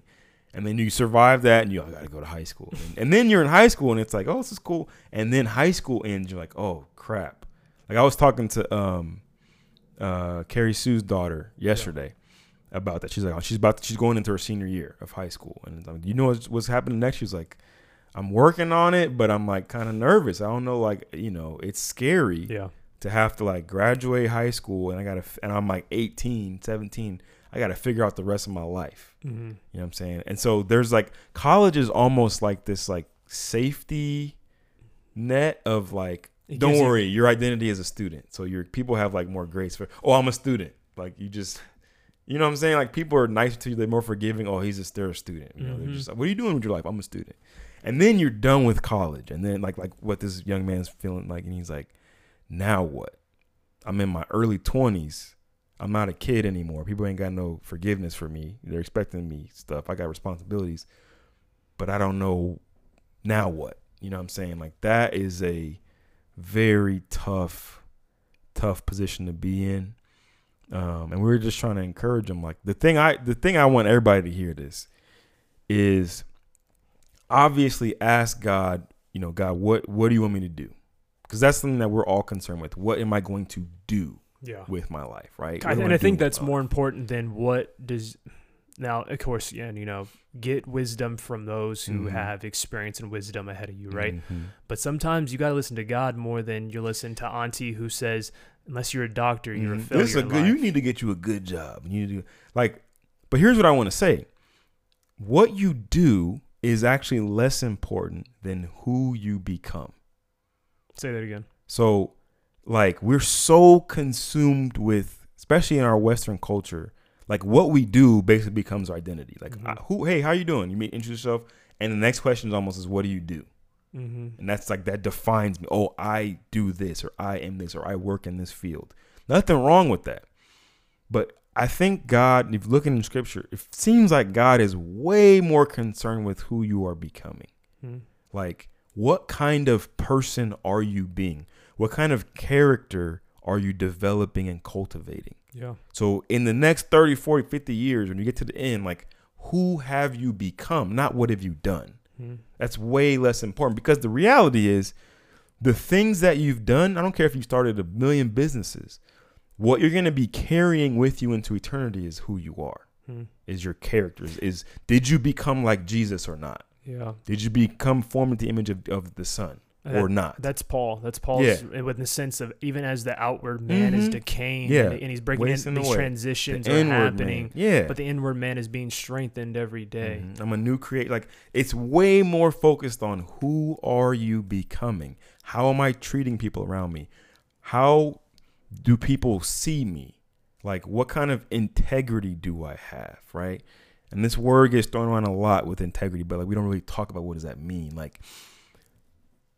and then you survive that and you I gotta go to high school and, and then you're in high school and it's like oh this is cool and then high school ends you're like oh crap like I was talking to um uh Carrie Sue's daughter yesterday about that. She's like, oh, she's about to, she's going into her senior year of high school, and like, you know what's, what's happening next? She's like, I'm working on it, but I'm like kind of nervous. I don't know, like you know, it's scary yeah to have to like graduate high school, and I gotta, and I'm like 18, 17. I gotta figure out the rest of my life. mm-hmm. You know what I'm saying? And so there's like college is almost like this like safety net of like It don't gives you- worry, your identity is a student. So your people have like more grace for. Oh, I'm a student. Like you just, you know what I'm saying? Like people are nicer to you. They're more forgiving. Oh, he's a they're a student. You know, they're Mhm. just like, what are you doing with your life? I'm a student. And then you're done with college. And then like like what this young man's feeling like, and he's like, now what? I'm in my early 20s. I'm not a kid anymore. People ain't got no forgiveness for me. They're expecting me stuff. I got responsibilities, but I don't know now what. You know what I'm saying? Like that is a very tough, tough position to be in. Um, and we are just trying to encourage them. Like the thing I, the thing I want everybody to hear this is obviously ask God. You know, God, what what do you want me to do? Because that's something that we're all concerned with. What am I going to do yeah with my life? Right? I, and I do think that's more life? important than what does. Now, of course, yeah, and, you know, get wisdom from those who Mhm. have experience and wisdom ahead of you, right? Mhm. But sometimes you got to listen to God more than you listen to Auntie who says, unless you're a doctor, you're a Mhm. failure. This is a good. You need to get you a good job. You need to like. But here's what I want to say. What you do is actually less important than who you become. Say that again. So, like, we're so consumed with, especially in our Western culture, like what we do basically becomes our identity. Like, Mhm. uh, who? Hey, how you doing? You meet introduce yourself, and the next question is almost is, what do you do? Mm-hmm. And that's like that defines me. Oh, I do this, or I am this, or I work in this field. Nothing wrong with that. But I think God, if looking in scripture, it seems like God is way more concerned with who you are becoming. Mm-hmm. Like, what kind of person are you being? What kind of character are you developing and cultivating? Yeah. So, in the next 30, 40, 50 years, when you get to the end, like, who have you become? Not what have you done? Mm-hmm. That's way less important because the reality is the things that you've done, I don't care if you started a million businesses, what you're going to be carrying with you into eternity is who you are, Mm-hmm. is your characters, is did you become like Jesus or not? Yeah. Did you become formed in the image of, of the Son And or not? That's Paul. That's Paul's Yeah. with the sense of even as the outward man is Mhm. decaying Yeah. and, and he's breaking in, Wasting these away. transitions The are happening. man. Yeah. But the inward man is being strengthened every day. Mhm. I'm a new create. Like it's way more focused on who are you becoming? How am I treating people around me? How do people see me? Like, what kind of integrity do I have, right? And this word gets thrown around a lot with integrity, but like we don't really talk about what does that mean. Like,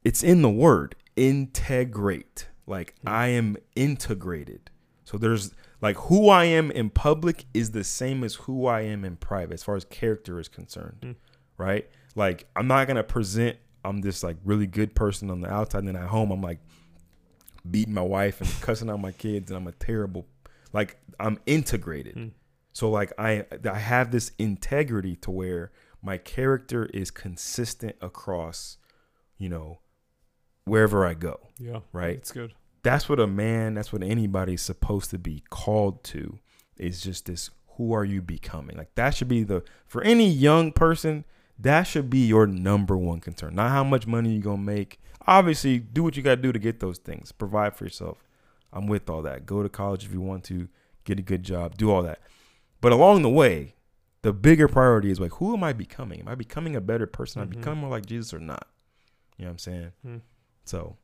it's in the word integrate. Like. I am integrated. So there's like who I am in public is the same as who I am in private, as far as character is concerned, Mm. right? Like, I'm not gonna present I'm this like really good person on the outside, and then at home I'm like beating my wife and cussing out my kids, and I'm a terrible. Like I'm integrated. Hmm. So like I I have this integrity to where my character is consistent across, you know, wherever I go. Yeah. Right. It's good. That's what a man. That's what anybody's supposed to be called to. Is just this. Who are you becoming? Like that should be the for any young person. That should be your number one concern. Not how much money you're gonna make. Obviously, do what you gotta do to get those things. Provide for yourself. I'm with all that. Go to college if you want to. Get a good job. Do all that. But along the way, the bigger priority is like, who am I becoming? Am I becoming a better person? Am I Mhm. becoming more like Jesus or not? You know what I'm saying? Hmm. So,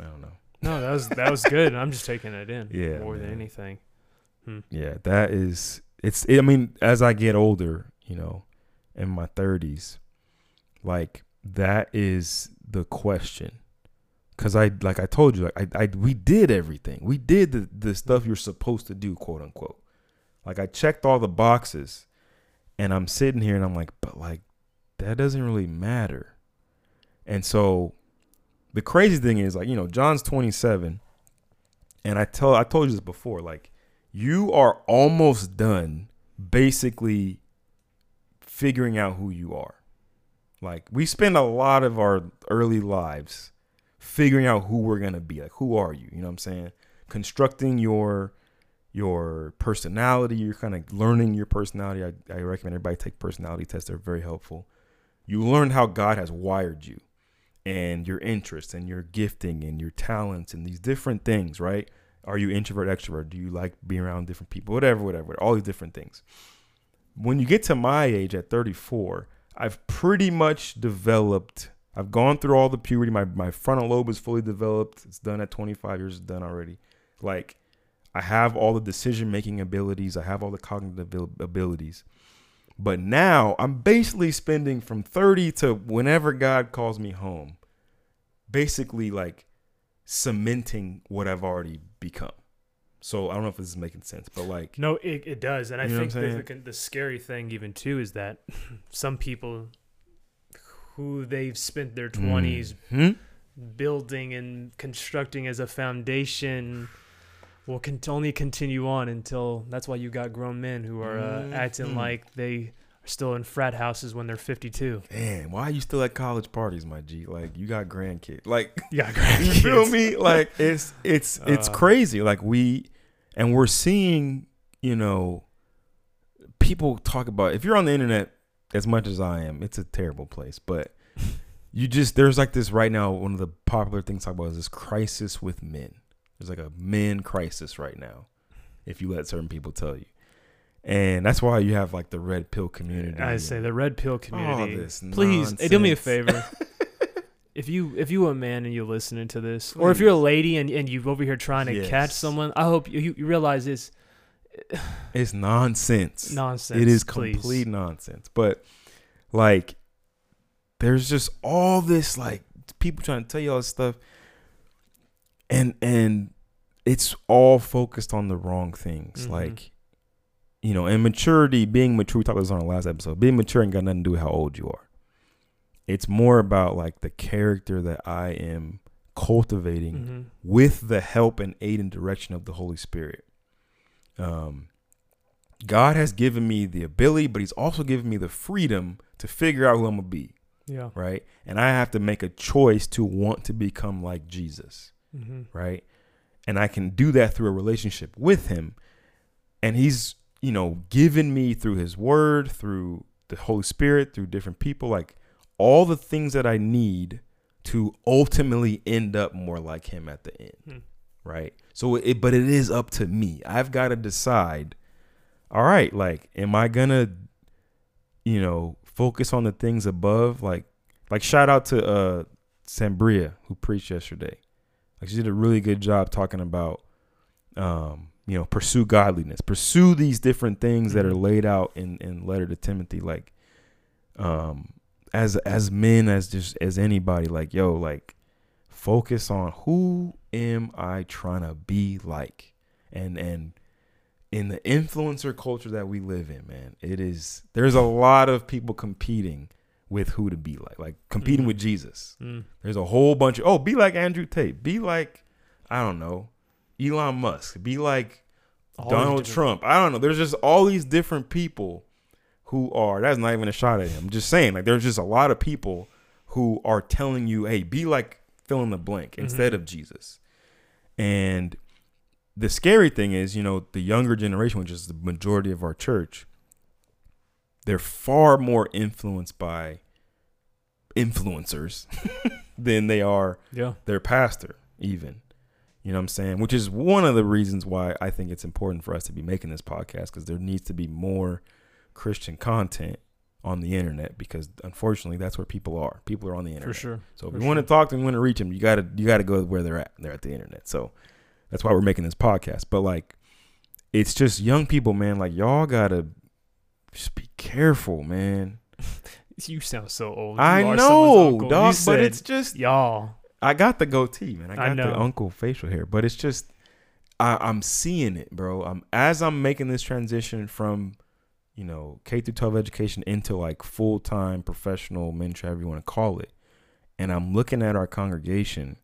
I don't know. No, that was that was good. I'm just taking it in. Yeah, More than anything. Hmm. Yeah, that is it's I mean, as I get older, you know, in my 30s, like that is the question. Cuz I like I told you like I, I we did everything. We did the the stuff you're supposed to do, quote unquote. Like I checked all the boxes and I'm sitting here and I'm like, but like that doesn't really matter. And so the crazy thing is like, you know, John's 27 and I tell I told you this before like you are almost done basically figuring out who you are. Like we spend a lot of our early lives figuring out who we're to be. Like who are you? You know what I'm saying? Constructing your your personality, you're kind of learning your personality. I, I recommend everybody take personality tests. They're very helpful. You learn how God has wired you and your interests and your gifting and your talents and these different things, right? Are you introvert, extrovert? Do you like being around different people? Whatever, whatever, all these different things. When you get to my age at 34, I've pretty much developed. I've gone through all the puberty. My my frontal lobe is fully developed. It's done at 25 years. It's done already. Like I have all the decision making abilities. I have all the cognitive abilities. But now I'm basically spending from 30 to whenever God calls me home, basically like cementing what I've already become. So I don't know if this is making sense, but like, No, it, it does, and I You know what think the, the, the scary thing even too is that some people who they've spent their 20s Mhm. building and constructing as a foundation will con- only continue on until that's why you got grown men who are uh, acting Mhm. like they are still in frat houses when they're 52. man, why are you still at college parties, my G? Like you got grandkids. Like Yeah, you feel me? Like it's it's it's Uh. crazy. Like we and we're seeing, you know, people talk about if you're on the internet as much as I am, it's a terrible place. But you just there's like this right now, one of the popular things to talk about is this crisis with men. There's like a men crisis right now, if you let certain people tell you. And that's why you have like the red pill community. I say the red pill community. this Please, do me a favor. if you if you a man and you're listening to this, or if you're a lady and, and you're over here trying to catch someone, I hope you, you realize this. It's nonsense. nonsense. It is please. complete nonsense. But like, there's just all this like people trying to tell you all this stuff, and and it's all focused on the wrong things. Mhm. Like, you know, and maturity, being mature. We talked about this on the last episode. Being mature ain't got nothing to do with how old you are. It's more about like the character that I am cultivating Mhm. with the help and aid and direction of the Holy Spirit. Um, God has given me the ability, but He's also given me the freedom to figure out who I'm gonna be, Yeah. right? And I have to make a choice to want to become like Jesus, hmm right? And I can do that through a relationship with Him, and He's you know given me through His Word, through the Holy Spirit, through different people, like all the things that I need to ultimately end up more like Him at the end Hmm. right? So it, but it is up to me. I've got to decide. All right, like, am I gonna, you know, focus on the things above? Like, like shout out to uh Sambria who preached yesterday. Like she did a really good job talking about, um, you know, pursue godliness, pursue these different things that are Mhm. laid out in in letter to Timothy, like, um, as as men, as just as anybody, like, yo, like, focus on who am I trying to be like, and and in the influencer culture that we live in, man, it is there's a lot of people competing with who to be like, like competing Mhm. with Jesus. Mm. There's a whole bunch of oh, be like Andrew Tate, be like I don't know, Elon Musk, be like All Donald Trump. I don't know. There's just all these different people who are. That's not even a shot at him. I'm just saying, like there's just a lot of people who are telling you, hey, be like fill in the blank instead Mhm. of Jesus. And the scary thing is, you know, the younger generation, which is the majority of our church, they're far more influenced by influencers than they are Yeah. their pastor, even. You know what I'm saying? Which is one of the reasons why I think it's important for us to be making this podcast because there needs to be more Christian content on the internet because unfortunately that's where people are. People are on the internet. For sure. So if For you want to talk to them, you want to reach them, you gotta you gotta go where they're at. They're at the internet. So that's why we're making this podcast. But like, it's just young people, man. Like y'all gotta just be careful, man. You sound so old. I You someone's know, dog, but it's just y'all. I got the goatee, man. I I got the uncle facial hair, but it's just I, I'm seeing it, bro. I'm as I'm making this transition from, you know, K through 12 education into like full time professional mentor, however you want to call it, and I'm looking at our congregation.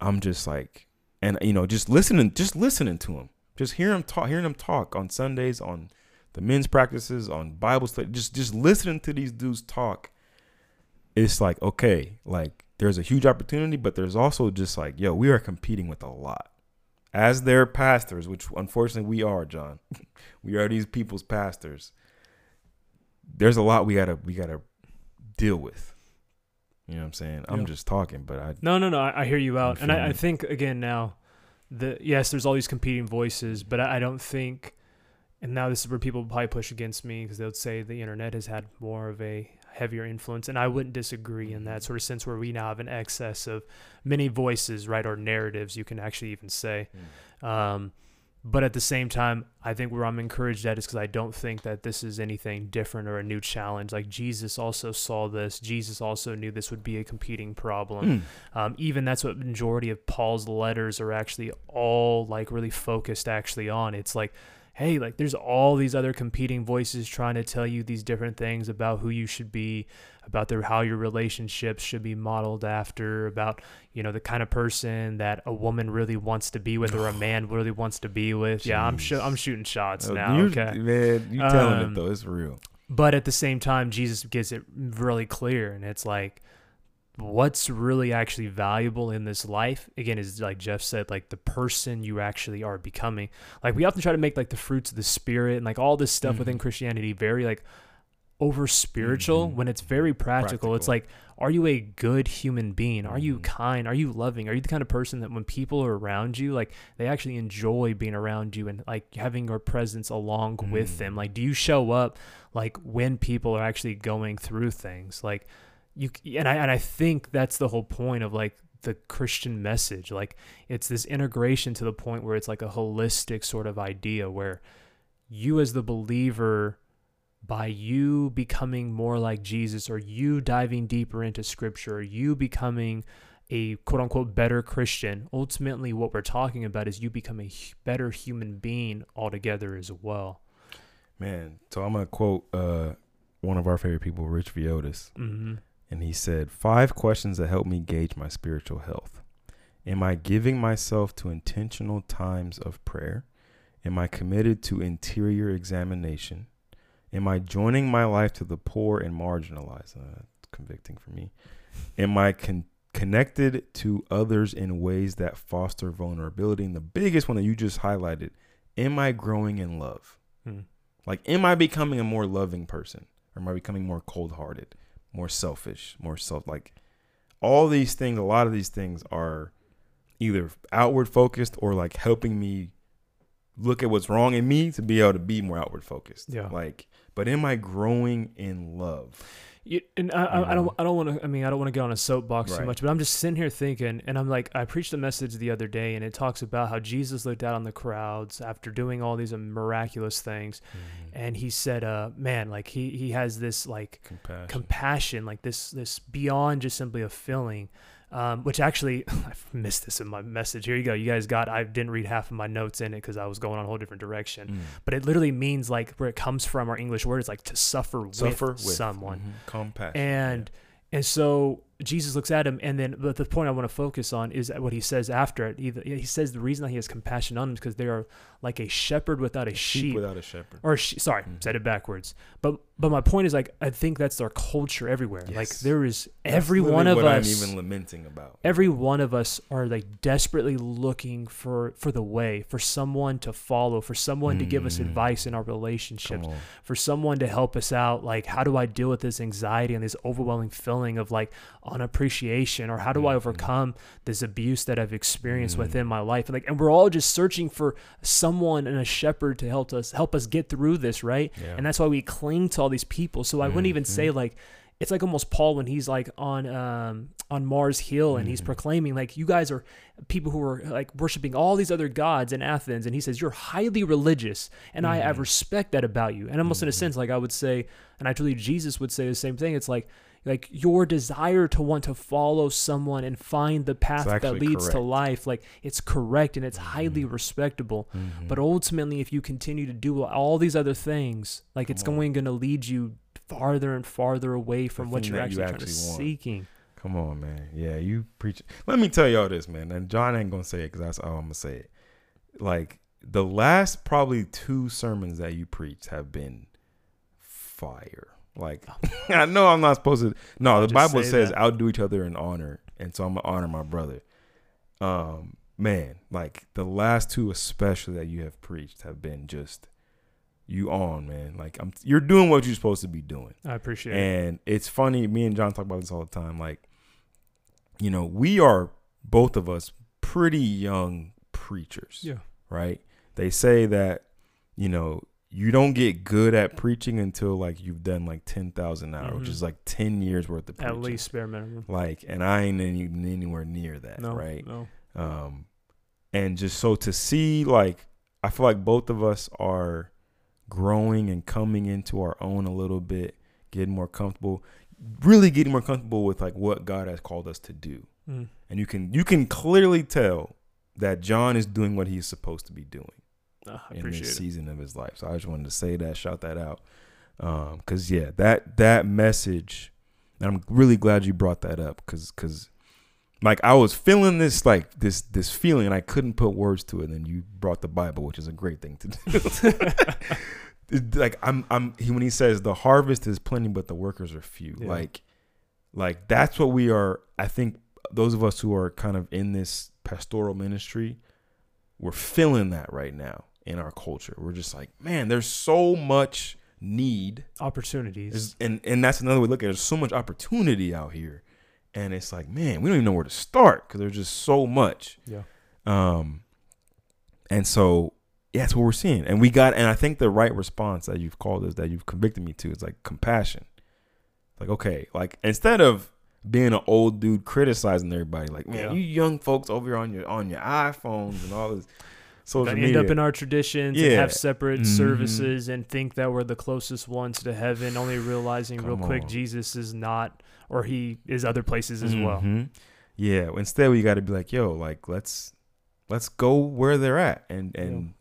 I'm just like, and you know, just listening, just listening to him, just hearing him talk, hearing him talk on Sundays, on the men's practices, on Bible study, just just listening to these dudes talk. It's like okay, like there's a huge opportunity, but there's also just like, yo, we are competing with a lot. As their pastors, which unfortunately we are, John. we are these people's pastors. There's a lot we gotta we gotta deal with. You know what I'm saying? I'm just talking, but I No, no, no. I, I hear you out, and I, I think again now, the yes, there's all these competing voices, but I, I don't think, and now this is where people probably push against me because they would say the internet has had more of a heavier influence, and I wouldn't disagree in that sort of sense where we now have an excess of many voices, right, or narratives you can actually even say. Um, but at the same time, I think where I'm encouraged at is because I don't think that this is anything different or a new challenge. Like Jesus also saw this. Jesus also knew this would be a competing problem. Mm. Um, even that's what majority of Paul's letters are actually all like really focused actually on. It's like, hey, like there's all these other competing voices trying to tell you these different things about who you should be, about their how your relationships should be modeled after, about you know the kind of person that a woman really wants to be with or a man really wants to be with. Yeah, I'm sh- I'm shooting shots Oh, now. you- Okay. man, you telling Um, it though? It's real. But at the same time, Jesus gets it really clear, and it's like, what's really actually valuable in this life? Again, is like Jeff said, like the person you actually are becoming. Like we often try to make like the fruits of the spirit and like all this stuff within Mhm. Christianity very like over spiritual Mhm. when it's very practical. It's like, are you a good human being? Are you Mhm. kind? Are you loving? Are you the kind of person that when people are around you, like they actually enjoy being around you and like having your presence along with them? Mm. Like, do you show up like when people are actually going through things? Like, you and I and I think that's the whole point of like the Christian message. Like, it's this integration to the point where it's like a holistic sort of idea where you as the believer by you becoming more like Jesus or you diving deeper into scripture or you becoming a quote unquote better Christian, ultimately what we're talking about is you become a better human being altogether as well. Man, so I'm gonna quote uh, one of our favorite people, Rich Villodas, Mm-hmm. And he said, Five questions that help me gauge my spiritual health. Am I giving myself to intentional times of prayer? Am I committed to interior examination? Am I joining my life to the poor and marginalized? Uh, that's convicting for me. Am I con- connected to others in ways that foster vulnerability? And the biggest one that you just highlighted, am I growing in love? Hmm. Like, am I becoming a more loving person? Or am I becoming more cold hearted, more selfish, more self like all these things, a lot of these things are either outward focused or like helping me look at what's wrong in me to be able to be more outward focused. Yeah. Like, but am I growing in love? You, and I, I, I don't mm-hmm. I don't want to I mean I don't want to get on a soapbox too much, but I'm just sitting here thinking, and I'm like I preached a message the other day, and it talks about how Jesus looked out on the crowds after doing all these um, miraculous things, mm-hmm. and he said, "Uh, man, like he he has this like Compassion. compassion, like this this beyond just simply a feeling." Um, which actually I missed this in my message. Here you go. You guys got. I didn't read half of my notes in it because I was going on a whole different direction. Mm. But it literally means like where it comes from. Our English word is like to suffer, Suffer with, with someone Mhm. Compassion. and and so Jesus looks at him, and then but the point I want to focus on is what he says after it. He, he says the reason that he has compassion on them is because they are like a shepherd without a yeah. sheep. without a shepherd. or she, sorry, Mhm. said it backwards. But but my point is like I think that's our culture everywhere. Like Yes. there is every one of what us. I'm even lamenting about. Every one of us are like desperately looking for for the way, for someone to follow, for someone to give us Mm. advice in our relationships, for someone to help us out like how do i deal with this anxiety and this overwhelming feeling of like unappreciation or how do i Mhm. overcome this abuse that i've experienced Mm. within my life and like and we're all just searching for someone and a shepherd to help us help us get through this right Yeah. and that's why we cling to all these people so i wouldn't even say Mhm. like it's like almost Paul when he's like on um on Mars Hill and he's Mhm. proclaiming like you guys are people who are like worshiping all these other gods in Athens and he says you're highly religious and I have Mhm. respect that about you and almost in a sense like I would say and I believe Jesus would say the same thing it's like like your desire to want to follow someone and find the path that actually leads to life like it's correct and it's highly Mhm. respectable Mhm. but ultimately, if you continue to do all these other things, like it's on. going going to lead you farther and farther away from what you're that you actually, trying to seeking. Come on, man. Yeah, you preach. Let me tell y'all this, man. And John ain't gonna say it because that's all I'm gonna say it. Like the last probably two sermons that you preached have been fire. Like I know I'm not supposed to. No, the Bible say says that. outdo each other in honor, and so I'm gonna honor my brother. Um, man, like the last two especially that you have preached have been just you on, man. Like I'm, you're doing what you're supposed to be doing. I appreciate it. And it's funny, me and John talk about this all the time. Like, you know, we are both of us pretty young preachers, Yeah. right? They say that, you know, you don't get good at preaching until like you've done like 10,000 hours, which Mhm. is like 10 years worth of preaching. At least bare minimum. Like, and I ain't even anywhere near that, No, right? no. um and just so to see like i feel like both of us are growing and coming into our own a little bit getting more comfortable really getting more comfortable with like what god has called us to do Mm. and you can you can clearly tell that john is doing what he's supposed to be doing In this it. season of his life so i just wanted to say that shout that out um because yeah that that message and i'm really glad you brought that up because because like I was feeling this like this this feeling and I couldn't put words to it. And then you brought the Bible, which is a great thing to do. Like I'm I'm he when he says the harvest is plenty, but the workers are few. Yeah. Like like that's what we are. I think those of us who are kind of in this pastoral ministry, we're feeling that right now in our culture. We're just like, man, there's so much need Opportunities. there's- and and that's another way to look at it. There's so much opportunity out here, and it's like, man, we don't even know where to start because there's just so much. yeah. Um, and so yeah, that's what we're seeing, and we got, and I think the right response that you've called is that you've convicted me to is like compassion. Like okay, like instead of being an old dude criticizing everybody, like man, Yeah. you young folks over here on your on your iPhones and all this social Gonna media. end up in our traditions and have separate Mhm. services and think that we're the closest ones to heaven, only realizing real Come quick on. Jesus is not, or he is other places as well. Mhm. Yeah. Instead, we got to be like, yo, like let's let's go where they're at and and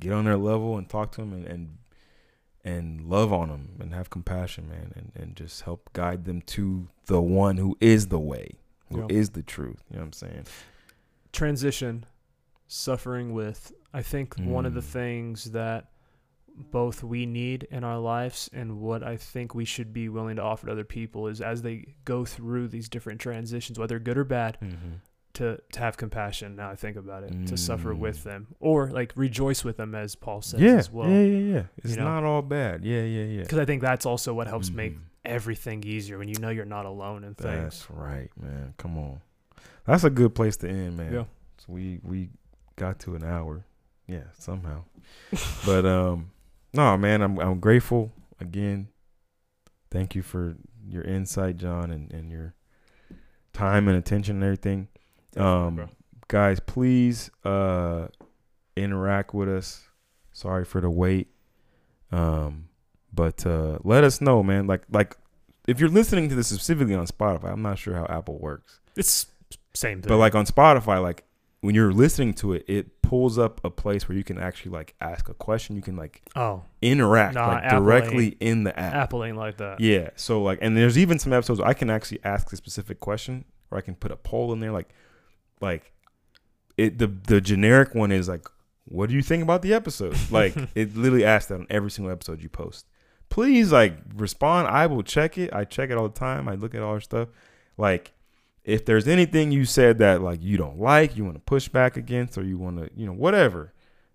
get on their level and talk to them and and, and love on them and have compassion, man, and and just help guide them to the one who is the way, who is Yeah. the truth. You know what I'm saying? transition suffering with i think one of the Mm. things that both we need in our lives and what i think we should be willing to offer to other people is as they go through these different transitions whether good or bad Mm-hmm. to to have compassion now i think about it to suffer with Mm. them or like rejoice with them as paul says Yeah, as well yeah, yeah, yeah. It's You know? not all bad. Yeah, yeah, yeah. because i think that's also what helps make Mhm. everything easier when you know you're not alone in things That's right, man. Come on. That's a good place to end, man. Yeah. So we we got to an hour. Yeah, somehow. but um no, man, I'm I'm grateful again. Thank you for your insight, John, and, and your time and attention and everything. Um, bro. guys, please uh, interact with us. Sorry for the wait. Um, but uh, let us know, man. Like like if you're listening to this specifically on Spotify, I'm not sure how Apple works. It's same thing. But like on Spotify, like when you're listening to it, it pulls up a place where you can actually like ask a question. You can like oh, interact Nah, like Apple directly in the app. Apple ain't like that. Yeah. So like, and there's even some episodes where I can actually ask a specific question, or I can put a poll in there, like, like it. The the generic one is like, what do you think about the episode? Like, it literally asks that on every single episode you post. Please like respond. I will check it. I check it all the time. I look at all our stuff. Like, if there's anything you said that like you don't like, you want to push back against, or you want to, you know, whatever.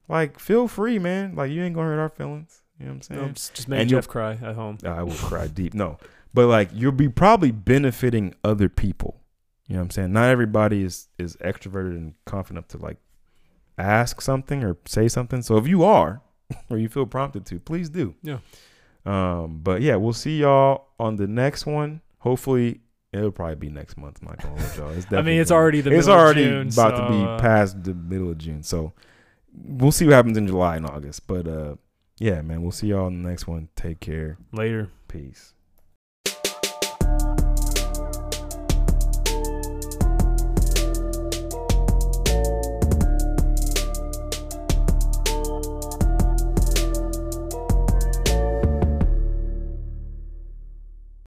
Like, feel free, man. Like, you ain't gonna hurt our feelings. You know what I'm saying? No, just, make And Jeff cry at home. I will cry deep. No, but like you'll be probably benefiting other people. You know what I'm saying? Not everybody is is extroverted and confident to like ask something or say something. So if you are, or you feel prompted to, please do. Yeah. Um. But yeah, we'll see y'all on the next one. Hopefully, it'll probably be next month. I'm gonna y'all. It's I mean, it's already the it's already June, about to be uh, past the middle of June. So we'll see what happens in July and August. But uh, yeah, man, we'll see y'all in the next one. Take care. later. Peace.